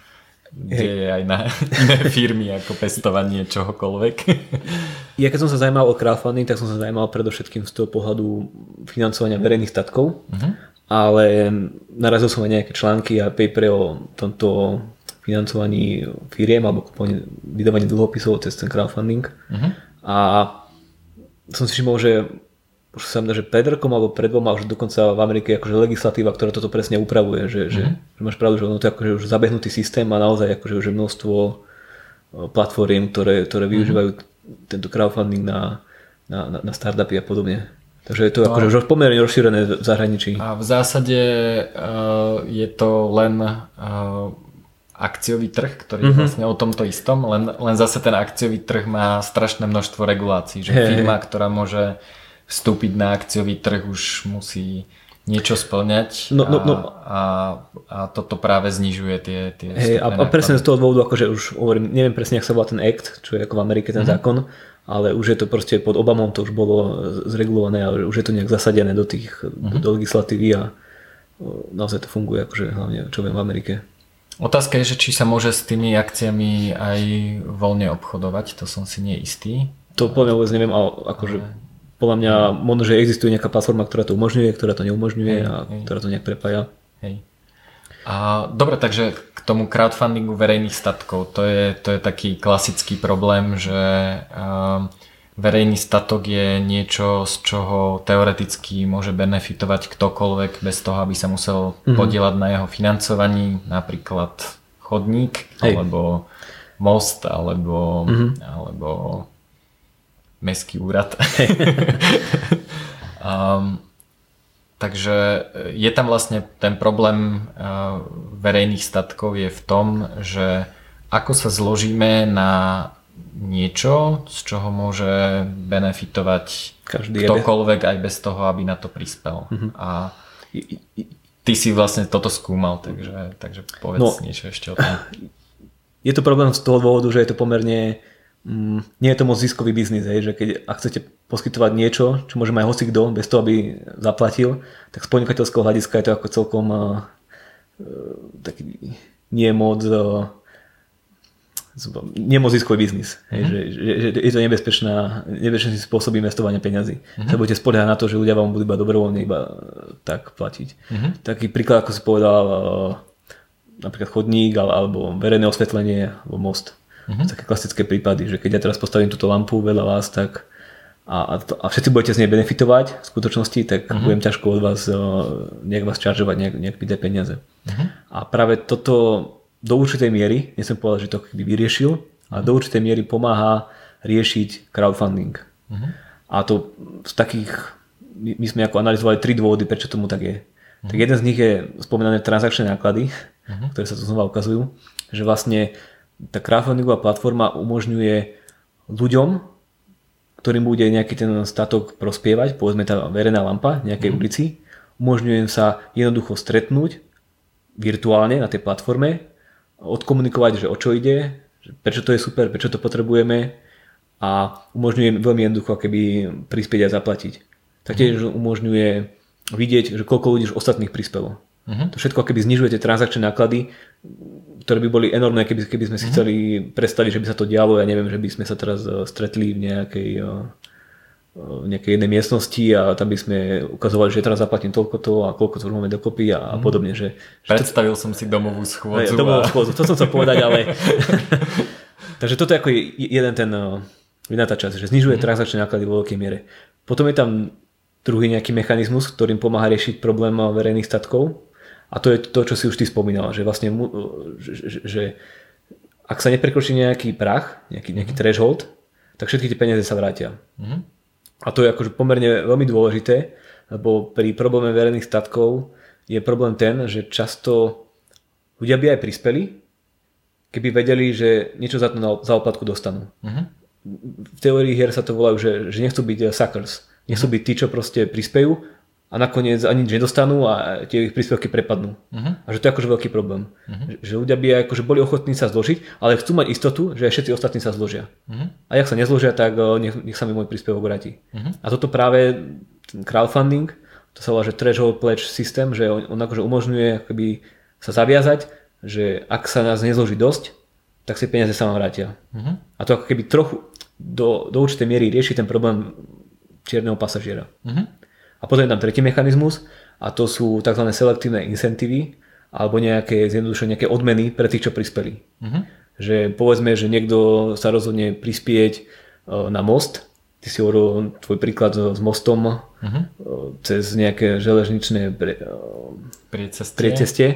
deje aj na iné firmy ako pestovanie čohokoľvek. Ja keď som sa zaujímal o crowdfunding, tak som sa zaujímal predovšetkým z toho pohľadu financovania verejných statkov, uh-huh. ale narazil som aj nejaké články a papery o tomto financovaní firiem alebo vydávanie dlhopisov cez ten crowdfunding. Uh-huh. A som si všimol, že už sa mňa, že pred rokom alebo pred dvoma už dokonca v Amerike je akože legislatíva, ktorá toto presne upravuje, že, uh-huh. že, mhm. že máš pravdu, že ono to je akože už zabehnutý systém a naozaj akože už množstvo e, platform, ktoré, ktoré využívajú uh-huh. tento crowdfunding na, na, na, na startupy a podobne. Takže je to no. akože už pomerne rozšírené v zahraničí. A v zásade uh, je to len uh, akciový trh, ktorý mm-hmm. je vlastne o tomto istom, len, len zase ten akciový trh má strašné množstvo regulácií, že hey. firma, ktorá môže vstúpiť na akciový trh už musí niečo splňať no, no, no. A, a toto práve znižuje tie, tie hey, a, a presne z toho dôvodu, akože už hovorím, neviem presne, ak sa volá ten Act, čo je ako v Amerike ten mm-hmm. zákon, ale už je to proste pod Obamom to už bolo zregulované a už je to nejak zasadené do tých mm-hmm. do legislatívy a naozaj to funguje, akože hlavne čo viem v Amerike. Otázka je, že či sa môže s tými akciami aj voľne obchodovať, to som si nie istý. To podľa vôbec neviem, ale akože podľa mňa možno, že existuje nejaká platforma, ktorá to umožňuje, ktorá to neumožňuje hej, a hej. ktorá to nejak prepája. Hej. A, dobre, takže k tomu crowdfundingu verejných statkov, to je, to je taký klasický problém, že uh, verejný statok je niečo, z čoho teoreticky môže benefitovať ktokoľvek bez toho, aby sa musel mm-hmm. podielať na jeho financovaní, napríklad chodník, Hej. alebo most, alebo, mm-hmm. alebo mestský úrad. um, Takže e, je tam vlastne ten problém e, verejných statkov je v tom, že ako sa zložíme na niečo, z čoho môže benefitovať Každý ktokoľvek aj bez toho, aby na to prispel. Mm-hmm. A ty si vlastne toto skúmal, takže, takže povedz no, niečo ešte o tom. Je to problém z toho dôvodu, že je to pomerne mm, nie je to moc ziskový biznis, hej, že keď ak chcete poskytovať niečo, čo môže mať hocikdo, bez toho, aby zaplatil, tak z podnikateľského hľadiska je to ako celkom uh, taký nie moc uh, nie moc ziskový biznis. Hej, mm-hmm. že, že, že, je to nebezpečná, nebezpečný spôsob investovania peňazí. Mm-hmm. Sa budete spoliehať na to, že ľudia vám budú iba dobrovoľne iba tak platiť. Mm-hmm. Taký príklad, ako si povedal, uh, napríklad chodník alebo verejné osvetlenie alebo most. Uh-huh. Také klasické prípady, že keď ja teraz postavím túto lampu vedľa vás, tak a, a, to, všetci budete z nej benefitovať v skutočnosti, tak uh-huh. budem ťažko od vás uh, nejak vás čaržovať, nejak, nejak pýtať peniaze. Uh-huh. A práve toto do určitej miery, nechcem povedať, že to vyriešil, uh-huh. ale do určitej miery pomáha riešiť crowdfunding. Uh-huh. A to z takých, my, sme ako analyzovali tri dôvody, prečo tomu tak je. Uh-huh. Tak jeden z nich je spomínané transakčné náklady, uh-huh. ktoré sa tu znova ukazujú, že vlastne tá crowdfundingová platforma umožňuje ľuďom, ktorým bude nejaký ten statok prospievať, povedzme tá verejná lampa nejakej mm. ulici, umožňuje sa jednoducho stretnúť virtuálne na tej platforme, odkomunikovať, že o čo ide, prečo to je super, prečo to potrebujeme a umožňuje veľmi jednoducho keby prispieť a zaplatiť. Taktiež mm. umožňuje vidieť, že koľko ľudí už ostatných prispelo. Uh-huh. To všetko keby znižuje tie transakčné náklady, ktoré by boli enormné, keby, keby sme si uh-huh. chceli predstaviť, že by sa to dialo, ja neviem, že by sme sa teraz e, stretli v nejakej, e, v nejakej jednej miestnosti a tam by sme ukazovali, že teraz zaplatím toľko to a koľko to máme dokopy a, uh-huh. podobne. Že, že Predstavil to... som si domovú schôdzu. Ne, domovú a... schôdzu, to som chcel povedať, ale... Takže toto je ako jeden ten, jedna tá časť, že znižuje uh-huh. transakčné náklady vo veľkej miere. Potom je tam druhý nejaký mechanizmus, ktorým pomáha riešiť problém verejných statkov a to je to, čo si už ty spomínal, že vlastne že, že ak sa neprekročí nejaký prach, nejaký, nejaký mm-hmm. threshold, tak všetky tie peniaze sa vrátia. Mm-hmm. A to je akože pomerne veľmi dôležité, lebo pri probléme verejných statkov je problém ten, že často ľudia by aj prispeli, keby vedeli, že niečo za to na, za oplatku dostanú. Mm-hmm. V teórii hier sa to volajú, že, že nechcú byť suckers. Nechcú byť tí, čo proste prispejú a nakoniec ani nič nedostanú a tie ich príspevky prepadnú. Uh-huh. A že to je akože veľký problém. Uh-huh. Že ľudia by akože boli ochotní sa zložiť, ale chcú mať istotu, že aj všetci ostatní sa zložia. Uh-huh. A ak sa nezložia, tak nech, nech sa mi môj príspevok vráti. Uh-huh. A toto práve ten crowdfunding, to sa volá, že threshold pledge systém, že on, on akože umožňuje akoby sa zaviazať, že ak sa nás nezloží dosť, tak si peniaze sa vám vrátia. Uh-huh. A to ako keby trochu do, do určitej miery rieši ten problém čierneho pasažiera. Uh-huh. A potom je tam tretí mechanizmus a to sú tzv. selektívne incentívy alebo nejaké zjednodušené nejaké odmeny pre tých, čo prispeli. Uh-huh. Že povedzme, že niekto sa rozhodne prispieť e, na most, ty si hovoril tvoj príklad s mostom uh-huh. cez nejaké železničné pre, priecestie. priecestie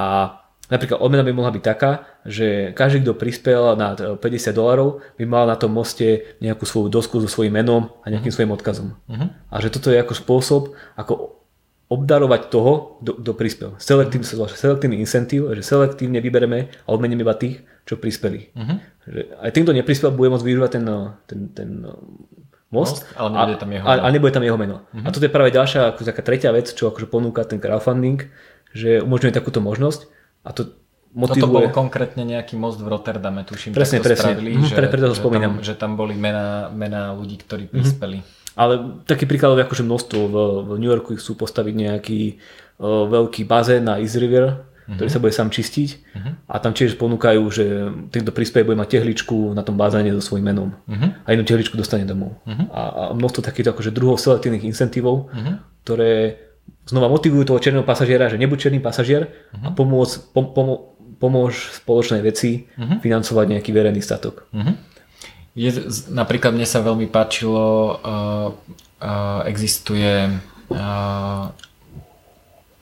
a napríklad odmena by mohla byť taká, že každý, kto prispel na 50 dolarov, by mal na tom moste nejakú svoju dosku so svojím menom a nejakým uh-huh. svojim odkazom. Uh-huh. A že toto je ako spôsob, ako obdarovať toho, kto prispel. Selektívny, selektívny incentív, že selektívne vybereme a odmeníme iba tých, čo prispeli. Uh-huh. Že aj týmto neprispel bude môcť využívať ten, ten, ten most, most ale nebude tam jeho meno. A, a nebude tam jeho meno. Uh-huh. A toto je práve ďalšia, ako taká tretia vec, čo akože ponúka ten crowdfunding, že umožňuje takúto možnosť a to motivuje... Toto bol konkrétne nejaký most v Rotterdame, tuším, presne, tak to presne. spravili, mm, že, pre, preto to že, spomínam. tam, že tam boli mená, mená ľudí, ktorí prispeli. Mm-hmm. Ale taký príkladov je akože množstvo. V, v New Yorku chcú postaviť nejaký uh, veľký bazén na East River, uh-huh. ktorý sa bude sám čistiť uh-huh. a tam tiež ponúkajú, že tento príspevok bude mať tehličku na tom bazéne so svojím menom uh-huh. a jednu tehličku dostane domov. Uh-huh. A, a množstvo takýchto akože druhov selektívnych incentívov, uh-huh. ktoré znova motivujú toho černého pasažiera, že nebuď černý pasažier uh-huh. a pomôcť, pom, pom, pomôž spoločnej veci uh-huh. financovať nejaký verejný statok. Uh-huh. Je, napríklad mne sa veľmi páčilo, uh, uh, existuje uh,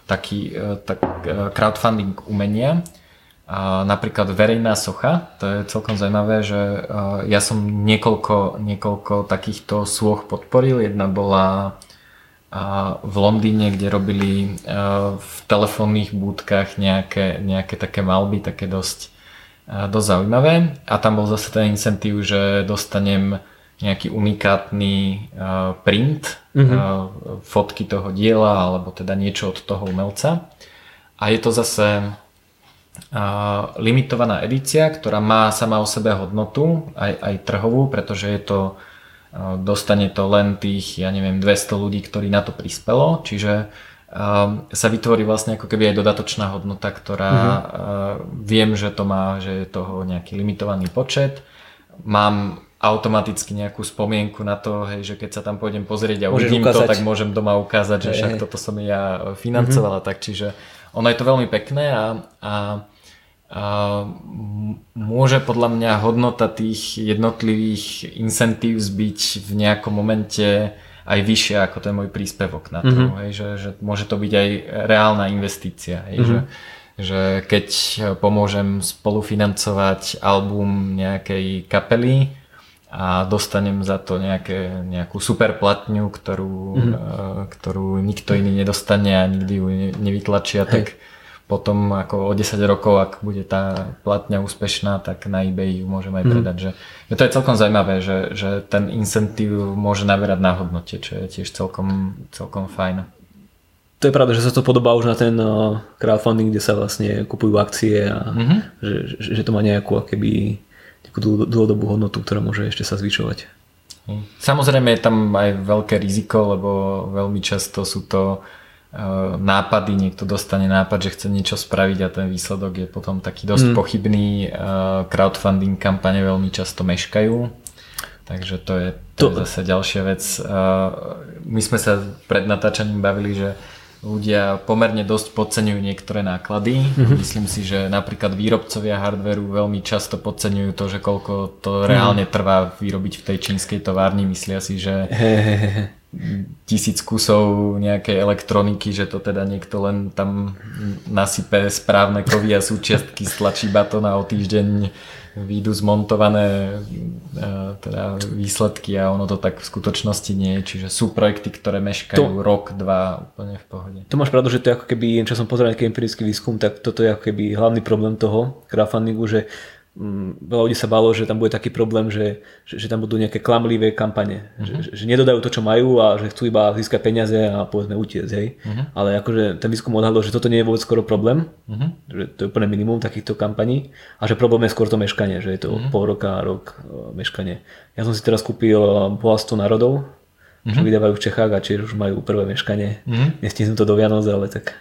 taký uh, tak, uh, crowdfunding umenia, uh, napríklad verejná socha, to je celkom zaujímavé, že ja som niekoľko, niekoľko takýchto sôch podporil, jedna bola v Londýne, kde robili uh, v telefónnych búdkach nejaké, nejaké také malby, také dosť dosť zaujímavé a tam bol zase ten incentív, že dostanem nejaký unikátny print mm-hmm. fotky toho diela alebo teda niečo od toho umelca a je to zase limitovaná edícia, ktorá má sama o sebe hodnotu, aj, aj trhovú, pretože je to dostane to len tých, ja neviem, 200 ľudí, ktorí na to prispelo, čiže Ehm, sa vytvorí vlastne ako keby aj dodatočná hodnota, ktorá mm-hmm. viem, že to má, že je toho nejaký limitovaný počet. Mám automaticky nejakú spomienku na to, hej, že keď sa tam pôjdem pozrieť a uvidím to, tak môžem doma ukázať, že však toto som ja financovala, mm-hmm. tak čiže ono je to veľmi pekné a, a môže podľa mňa hodnota tých jednotlivých incentív byť v nejakom momente aj vyššia ako ten môj príspevok na to. Mm-hmm. Hej, že, že môže to byť aj reálna investícia. Hej, mm-hmm. že, že keď pomôžem spolufinancovať album nejakej kapely a dostanem za to nejaké, nejakú super platňu, ktorú, mm-hmm. ktorú nikto iný nedostane a nikdy ju nevytlačia, Hej. tak potom ako o 10 rokov, ak bude tá platňa úspešná, tak na eBay ju môžem aj mhm. predať. Mm. Že, že to je celkom zaujímavé, že, že ten incentív môže naberať na hodnote, čo je tiež celkom, celkom fajn. To je pravda, že sa to podobá už na ten uh, crowdfunding, kde sa vlastne kupujú akcie a mm-hmm. že, že, to má nejakú akéby nejakú dlhodobú hodnotu, ktorá môže ešte sa zvyšovať. Samozrejme je tam aj veľké riziko, lebo veľmi často sú to Eh, nápady, niekto dostane nápad, že chce niečo spraviť a ten výsledok je potom taký dosť mm. pochybný. Eh, crowdfunding kampane veľmi často meškajú, takže to je, to, to je zase ďalšia vec. Eh, my sme sa pred natáčaním bavili, že ľudia pomerne dosť podceňujú niektoré náklady. Mm-hmm. Myslím si, že napríklad výrobcovia hardveru veľmi často podceňujú to, že koľko to reálne mhm. trvá vyrobiť v tej čínskej továrni. Myslia si, že tisíc kusov nejakej elektroniky, že to teda niekto len tam nasype správne kovy a súčiastky, stlačí batón a o týždeň výjdu zmontované e, teda výsledky a ono to tak v skutočnosti nie je. Čiže sú projekty, ktoré meškajú to, rok, dva úplne v pohode. To máš pravdu, že to je ako keby, čo som pozeral nejaký empirický výskum, tak toto je ako keby hlavný problém toho crowdfundingu, že veľa ľudí sa bálo, že tam bude taký problém, že, že, že tam budú nejaké klamlivé kampane. Uh-huh. Že, že nedodajú to, čo majú a že chcú iba získať peniaze a povedzme utiecť. Hej. Uh-huh. Ale akože ten výskum odhadol, že toto nie je vôbec skoro problém, uh-huh. že to je úplne minimum takýchto kampaní a že problém je skôr to meškanie, že je to uh-huh. pol roka, rok e, meškanie. Ja som si teraz kúpil bohatstvo národov, uh-huh. čo vydávajú v Čechách a čiže už majú prvé meškanie. Uh-huh. Nestihnú to do Vianoc, ale tak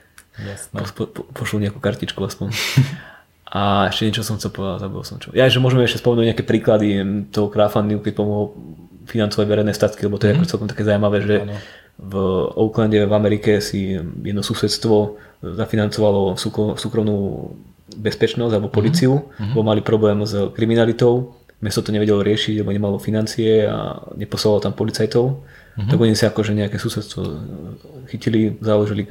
po, po, pošlu nejakú kartičku aspoň. A ešte niečo som chcel povedať, zabudol som čo. Ja, že môžeme ešte spomenúť nejaké príklady toho crowdfundingu, keď pomohol financovať verejné statky, lebo to je mm-hmm. ako celkom také zaujímavé, že ano. v Oaklande v Amerike si jedno susedstvo zafinancovalo súkromnú bezpečnosť alebo policiu, mm-hmm. lebo mali problém s kriminalitou, mesto to nevedelo riešiť, lebo nemalo financie a neposlalo tam policajtov, mm-hmm. tak oni si akože nejaké susedstvo chytili, založili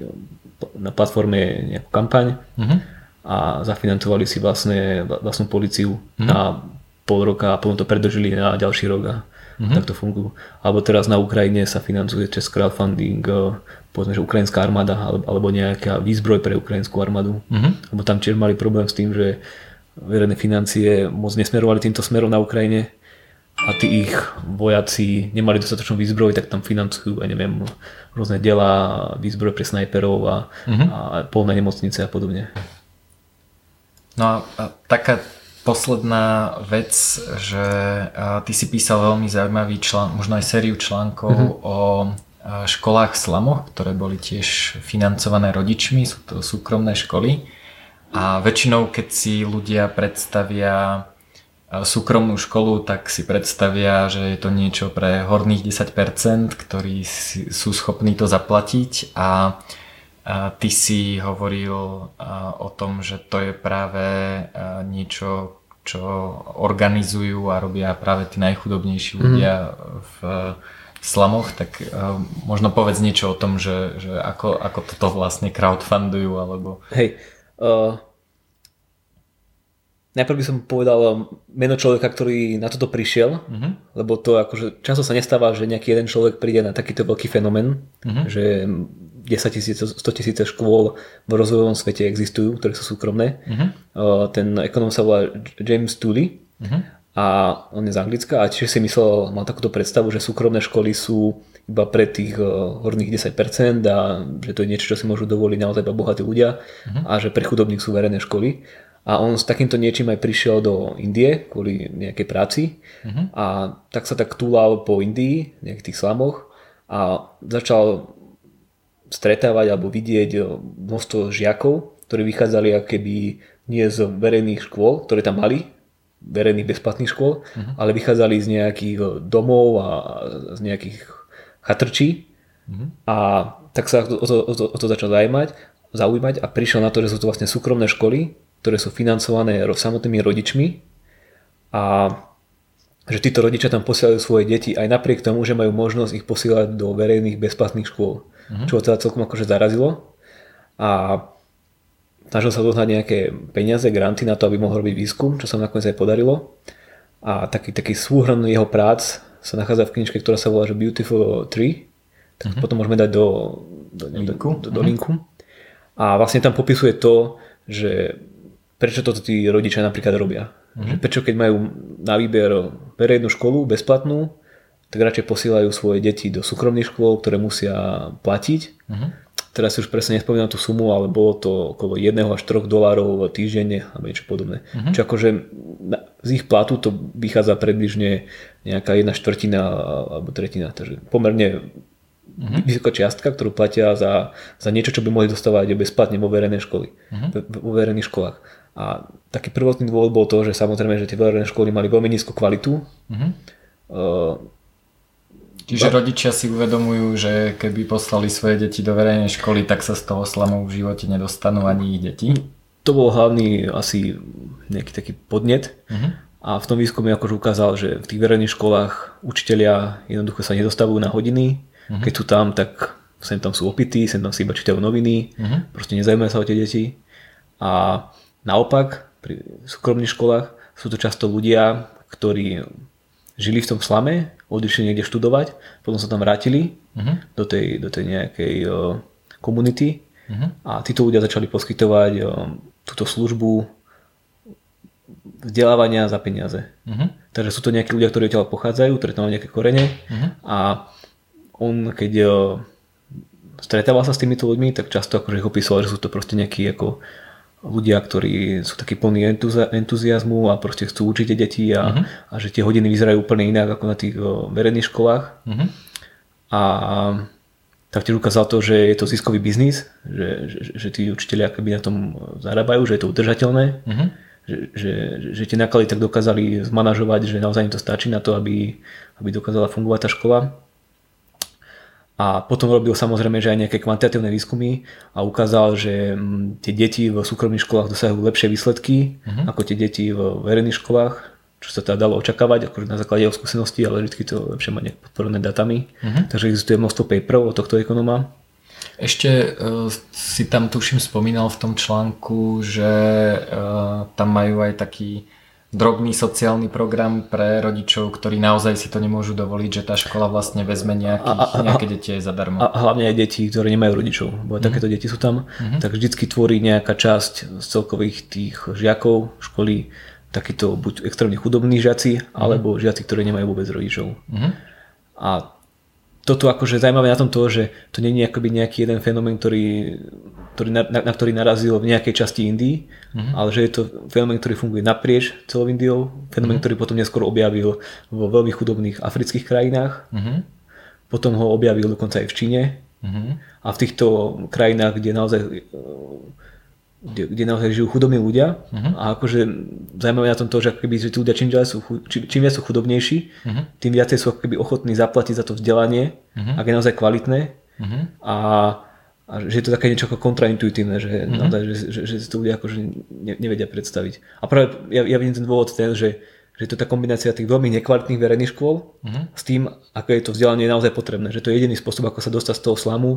na platforme nejakú kampaň mm-hmm a zafinancovali si vlastne, vlastnú policiu mm. na pol roka a potom to predržili na ďalší rok a mm-hmm. tak to fungujú. Alebo teraz na Ukrajine sa financuje cez crowdfunding e, povedzme, že ukrajinská armáda alebo nejaká výzbroj pre ukrajinskú armádu. Mm-hmm. Lebo tam tiež mali problém s tým, že verejné financie moc nesmerovali týmto smerom na Ukrajine a tí ich vojaci nemali dostatočnú výzbroj, tak tam financujú, ja neviem, rôzne dela, výzbroj pre snajperov a, mm-hmm. a polné nemocnice a podobne. No a, taká posledná vec, že ty si písal veľmi zaujímavý člán, možno aj sériu článkov mm-hmm. o školách v slamoch, ktoré boli tiež financované rodičmi, sú to súkromné školy. A väčšinou, keď si ľudia predstavia súkromnú školu, tak si predstavia, že je to niečo pre horných 10%, ktorí sú schopní to zaplatiť a ty si hovoril o tom, že to je práve niečo, čo organizujú a robia práve tí najchudobnejší mhm. ľudia v slamoch, tak možno povedz niečo o tom, že, že ako, ako toto vlastne crowdfundujú alebo... Hej, uh najprv by som povedal meno človeka, ktorý na toto prišiel, uh-huh. lebo to akože často sa nestáva, že nejaký jeden človek príde na takýto veľký fenomén, uh-huh. že 10 tisíc, 100 tisíce škôl v rozvojovom svete existujú, ktoré sú súkromné. Uh-huh. Ten ekonom sa volá James Tooley uh-huh. a on je z Anglicka a tiež si myslel, mal takúto predstavu, že súkromné školy sú iba pre tých horných 10% a že to je niečo, čo si môžu dovoliť naozaj iba bohatí ľudia uh-huh. a že pre chudobných sú verejné školy. A on s takýmto niečím aj prišiel do Indie kvôli nejakej práci uh-huh. a tak sa tak túlal po Indii, nejakých tých slamoch a začal stretávať alebo vidieť množstvo žiakov, ktorí vychádzali keby nie z verejných škôl, ktoré tam mali, verejných bezplatných škôl, uh-huh. ale vychádzali z nejakých domov a z nejakých chatrčí uh-huh. a tak sa o to, o to, o to začal zaujímať, zaujímať a prišiel na to, že sú to vlastne súkromné školy, ktoré sú financované samotnými rodičmi a že títo rodičia tam posielajú svoje deti aj napriek tomu, že majú možnosť ich posielať do verejných bezplatných škôl. Uh-huh. Čo ho teda celkom akože zarazilo. A snažil sa dohnať nejaké peniaze, granty na to, aby mohol robiť výskum, čo sa nakoniec aj podarilo. A taký, taký súhrn jeho prác sa nachádza v knižke, ktorá sa volá že Beautiful Tree. Tak uh-huh. potom môžeme dať do, do, linku. do, do, do uh-huh. linku. A vlastne tam popisuje to, že prečo toto tí rodičia napríklad robia. Mm-hmm. Prečo keď majú na výber verejnú školu, bezplatnú, tak radšej posielajú svoje deti do súkromných škôl, ktoré musia platiť. Mm-hmm. Teraz si už presne nespomínam tú sumu, ale bolo to okolo 1 až 3 dolárov týždenne alebo niečo podobné. Mm-hmm. Čiže akože z ich platu to vychádza približne nejaká jedna štvrtina alebo tretina. Takže pomerne uh-huh. vysoká čiastka, ktorú platia za, za niečo, čo by mohli dostávať bezplatne vo verejnej školy, uh-huh. vo verejných školách. A taký prvotný dôvod bol to, že samozrejme, že tie verejné školy mali veľmi nízku kvalitu. Uh-huh. Uh, Čiže rodičia si uvedomujú, že keby poslali svoje deti do verejnej školy, tak sa z toho slamu v živote nedostanú ani ich deti? To bol hlavný asi nejaký taký podnet. Uh-huh. A v tom výskume akože ukázal, že v tých verejných školách učitelia jednoducho sa nedostavujú na hodiny. Uh-huh. Keď sú tam, tak sem tam sú opití, sem tam si iba čítajú noviny, uh-huh. proste nezaujímajú sa o tie deti. A Naopak, pri súkromných školách sú to často ľudia, ktorí žili v tom slame, odišli niekde študovať, potom sa tam vrátili uh-huh. do, tej, do tej nejakej uh, komunity uh-huh. a títo ľudia začali poskytovať uh, túto službu vzdelávania za peniaze. Uh-huh. Takže sú to nejakí ľudia, ktorí odtiaľ pochádzajú, ktorí tam majú nejaké korene uh-huh. a on keď uh, stretával sa s týmito ľuďmi, tak často akože ich opísal, že sú to proste nejakí ako ľudia, ktorí sú takí plní entuziasmu a proste chcú učiť deti a, uh-huh. a že tie hodiny vyzerajú úplne inak ako na tých o, verejných školách. Uh-huh. A taktiež ukázal to, že je to ziskový biznis, že, že, že tí učiteľi akoby na tom zarábajú, že je to udržateľné, uh-huh. že, že, že tie náklady tak dokázali zmanažovať, že naozaj im to stačí na to, aby, aby dokázala fungovať tá škola. A potom robil samozrejme, že aj nejaké kvantitatívne výskumy a ukázal, že mm, tie deti v súkromných školách dosahujú lepšie výsledky uh-huh. ako tie deti v verejných školách, čo sa teda dalo očakávať, akože na základe jeho skúseností, ale vždy to lepšie mať podporené datami. Uh-huh. Takže existuje množstvo paperov od tohto ekonóma. Ešte uh, si tam tuším spomínal v tom článku, že uh, tam majú aj taký drobný sociálny program pre rodičov, ktorí naozaj si to nemôžu dovoliť, že tá škola vlastne vezme nejakých, a, a, nejaké deti aj zadarmo. A hlavne aj deti, ktoré nemajú rodičov, bo aj mm. takéto deti sú tam, mm-hmm. tak vždycky tvorí nejaká časť z celkových tých žiakov školy takíto buď extrémne chudobní žiaci, mm-hmm. alebo žiaci, ktorí nemajú vôbec rodičov. Mm-hmm. A toto akože zaujímavé na tom to, že to je akoby nejaký jeden fenomén, ktorý, ktorý na, na, na ktorý narazil v nejakej časti Indii, mm-hmm. ale že je to fenomén, ktorý funguje naprieč celou Indiou, fenomén, mm-hmm. ktorý potom neskôr objavil vo veľmi chudobných afrických krajinách, mm-hmm. potom ho objavil dokonca aj v Číne mm-hmm. a v týchto krajinách, kde naozaj kde, kde naozaj žijú chudobní ľudia uh-huh. a akože zaujímavé na tom to, že keby, že tí ľudia čím, sú, čím, čím viac sú chudobnejší, uh-huh. tým viacej sú keby ochotní zaplatiť za to vzdelanie, uh-huh. ak je naozaj kvalitné uh-huh. a, a že je to také niečo ako kontraintuitívne, že, uh-huh. naozaj, že, že, že si to ľudia akože ne, nevedia predstaviť. A práve ja, ja vidím ten dôvod ten, že že je to tá kombinácia tých veľmi nekvalitných verejných škôl uh-huh. s tým, ako je to vzdelanie naozaj potrebné. Že to je jediný spôsob, ako sa dostať z toho slamu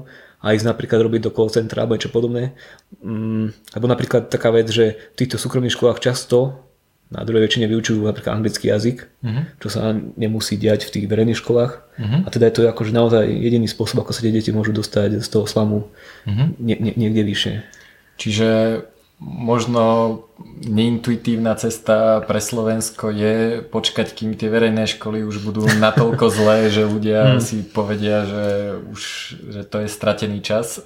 a ísť napríklad robiť do call centra alebo niečo podobné. Mm, alebo napríklad taká vec, že v týchto súkromných školách často na druhej väčšine vyučujú napríklad anglický jazyk, uh-huh. čo sa nemusí diať v tých verejných školách. Uh-huh. A teda je to akože naozaj jediný spôsob, ako sa tie deti môžu dostať z toho slamu uh-huh. nie, nie, niekde vyššie. Čiže možno neintuitívna cesta pre Slovensko je počkať, kým tie verejné školy už budú natoľko zlé, že ľudia hmm. si povedia, že už že to je stratený čas.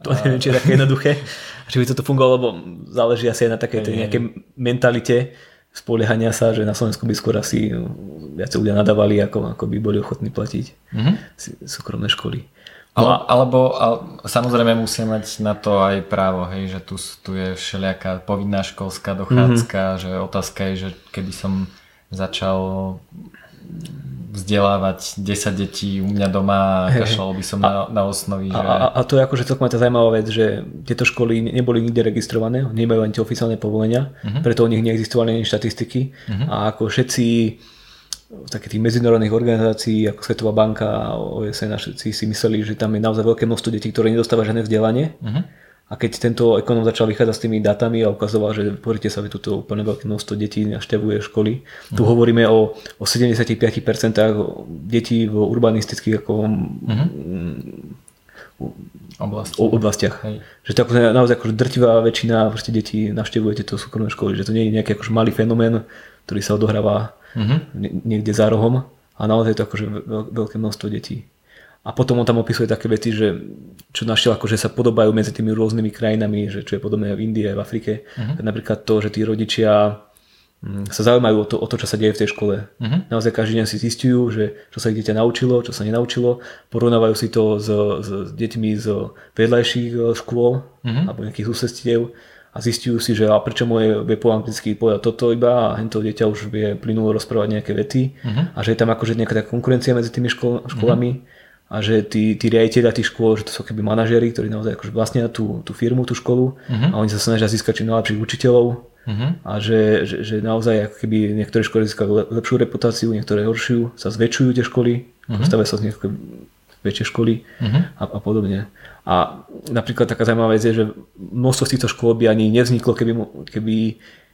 To neviem, či je také jednoduché. Že by toto fungovalo, lebo záleží asi aj na takej tej nejakej mentalite spoliehania sa, že na Slovensku by skôr asi viac ľudia nadávali, ako, ako by boli ochotní platiť mm-hmm. súkromné školy. Ale, no, alebo ale, samozrejme musia mať na to aj právo, hej, že tu, tu je všelijaká povinná školská dochádzka, mm-hmm. že otázka je, že keby som začal vzdelávať 10 detí u mňa doma a kašľal by som na, na osnovy. Že... A, a, a to je akože celkom tá zaujímavá vec, že tieto školy neboli nikde registrované, nemajú ani tie oficiálne povolenia, uh-huh. preto o nich neexistovali ani štatistiky uh-huh. a ako všetci také tých medzinárodných organizácií ako Svetová banka a OSN všetci si mysleli, že tam je naozaj veľké množstvo detí, ktoré nedostáva žiadne vzdelanie. Uh-huh. A keď tento ekonom začal vychádzať s tými datami a ukazoval, že pozrite sa, že tuto úplne veľké množstvo detí naštevuje školy. Uh-huh. Tu mhm. hovoríme o, o 75% detí v urbanistických ako, uh-huh. Oblasti. oblastiach. Hej. Že to ako, naozaj akože drtivá väčšina detí navštevuje tieto súkromné školy. Že to nie je nejaký akože malý fenomén, ktorý sa odohráva mm-hmm. niekde za rohom a naozaj je to akože veľké množstvo detí. A potom on tam opisuje také veci, že čo našiel, akože sa podobajú medzi tými rôznymi krajinami, že čo je podobné v Indii, v Afrike. Uh-huh. Napríklad to, že tí rodičia mm, sa zaujímajú o to, o to, čo sa deje v tej škole. Uh-huh. Naozaj každý deň si zistujú, že čo sa ich dieťa naučilo, čo sa nenaučilo. Porovnávajú si to s, s deťmi z vedľajších eh, škôl uh-huh. alebo nejakých susedstiev a zistujú si, že a prečo moje vie po anglicky povedať toto iba a hento dieťa už vie plynulo rozprávať nejaké vety uh-huh. a že je tam akože nejaká tá konkurencia medzi tými škol, školami uh-huh. a že tí, tí riaditeľia tých škôl, že to sú keby manažéri, ktorí naozaj akože vlastnia tú, tú firmu, tú školu uh-huh. a oni sa snažia získať čím najlepších učiteľov uh-huh. a že, že, že naozaj ako keby niektoré školy získajú lepšiu reputáciu, niektoré horšiu, sa zväčšujú tie školy, uh-huh. stavia sa z nich väčšie školy uh-huh. a, a podobne. A napríklad taká zaujímavá vec je, že množstvo z týchto škôl by ani nevzniklo, keby, keby,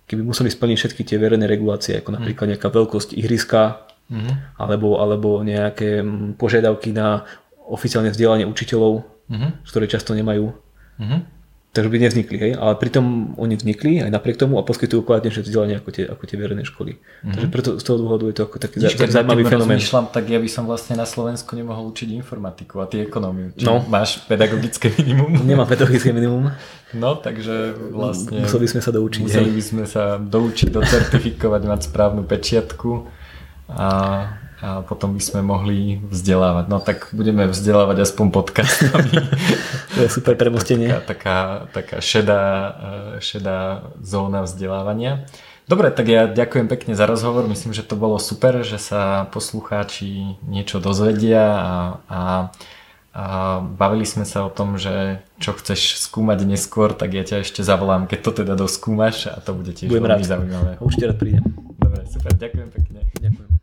keby museli splniť všetky tie verejné regulácie, ako napríklad nejaká veľkosť ihriska, mm-hmm. alebo, alebo nejaké požiadavky na oficiálne vzdelanie učiteľov, mm-hmm. ktoré často nemajú. Mm-hmm takže by nevznikli, hej? ale pritom oni vznikli aj napriek tomu a poskytujú kvalitnejšie vzdelanie ako tie, ako tie verejné školy. Mm-hmm. Takže preto z toho dôvodu je to ako taký Víš, tak zaujímavý fenomén. Rozmýšľam, tak ja by som vlastne na Slovensku nemohol učiť informatiku a ty ekonómiu. Či no. máš pedagogické minimum? Nemám pedagogické minimum. No, takže vlastne... Museli by sme sa doučiť. Museli hej. by sme sa doučiť, docertifikovať, mať správnu pečiatku a a potom by sme mohli vzdelávať. No tak budeme vzdelávať aspoň podcastami. to je super premostenie. Taká, taká, taká šedá, eh, šedá zóna vzdelávania. Dobre, tak ja ďakujem pekne za rozhovor. Myslím, že to bolo super, že sa poslucháči niečo dozvedia a, a, a bavili sme sa o tom, že čo chceš skúmať neskôr, tak ja ťa ešte zavolám, keď to teda doskúmaš a to bude tiež Budem veľmi rád. zaujímavé. Určite rád prídem. Dobre, super, ďakujem pekne. Ďakujem.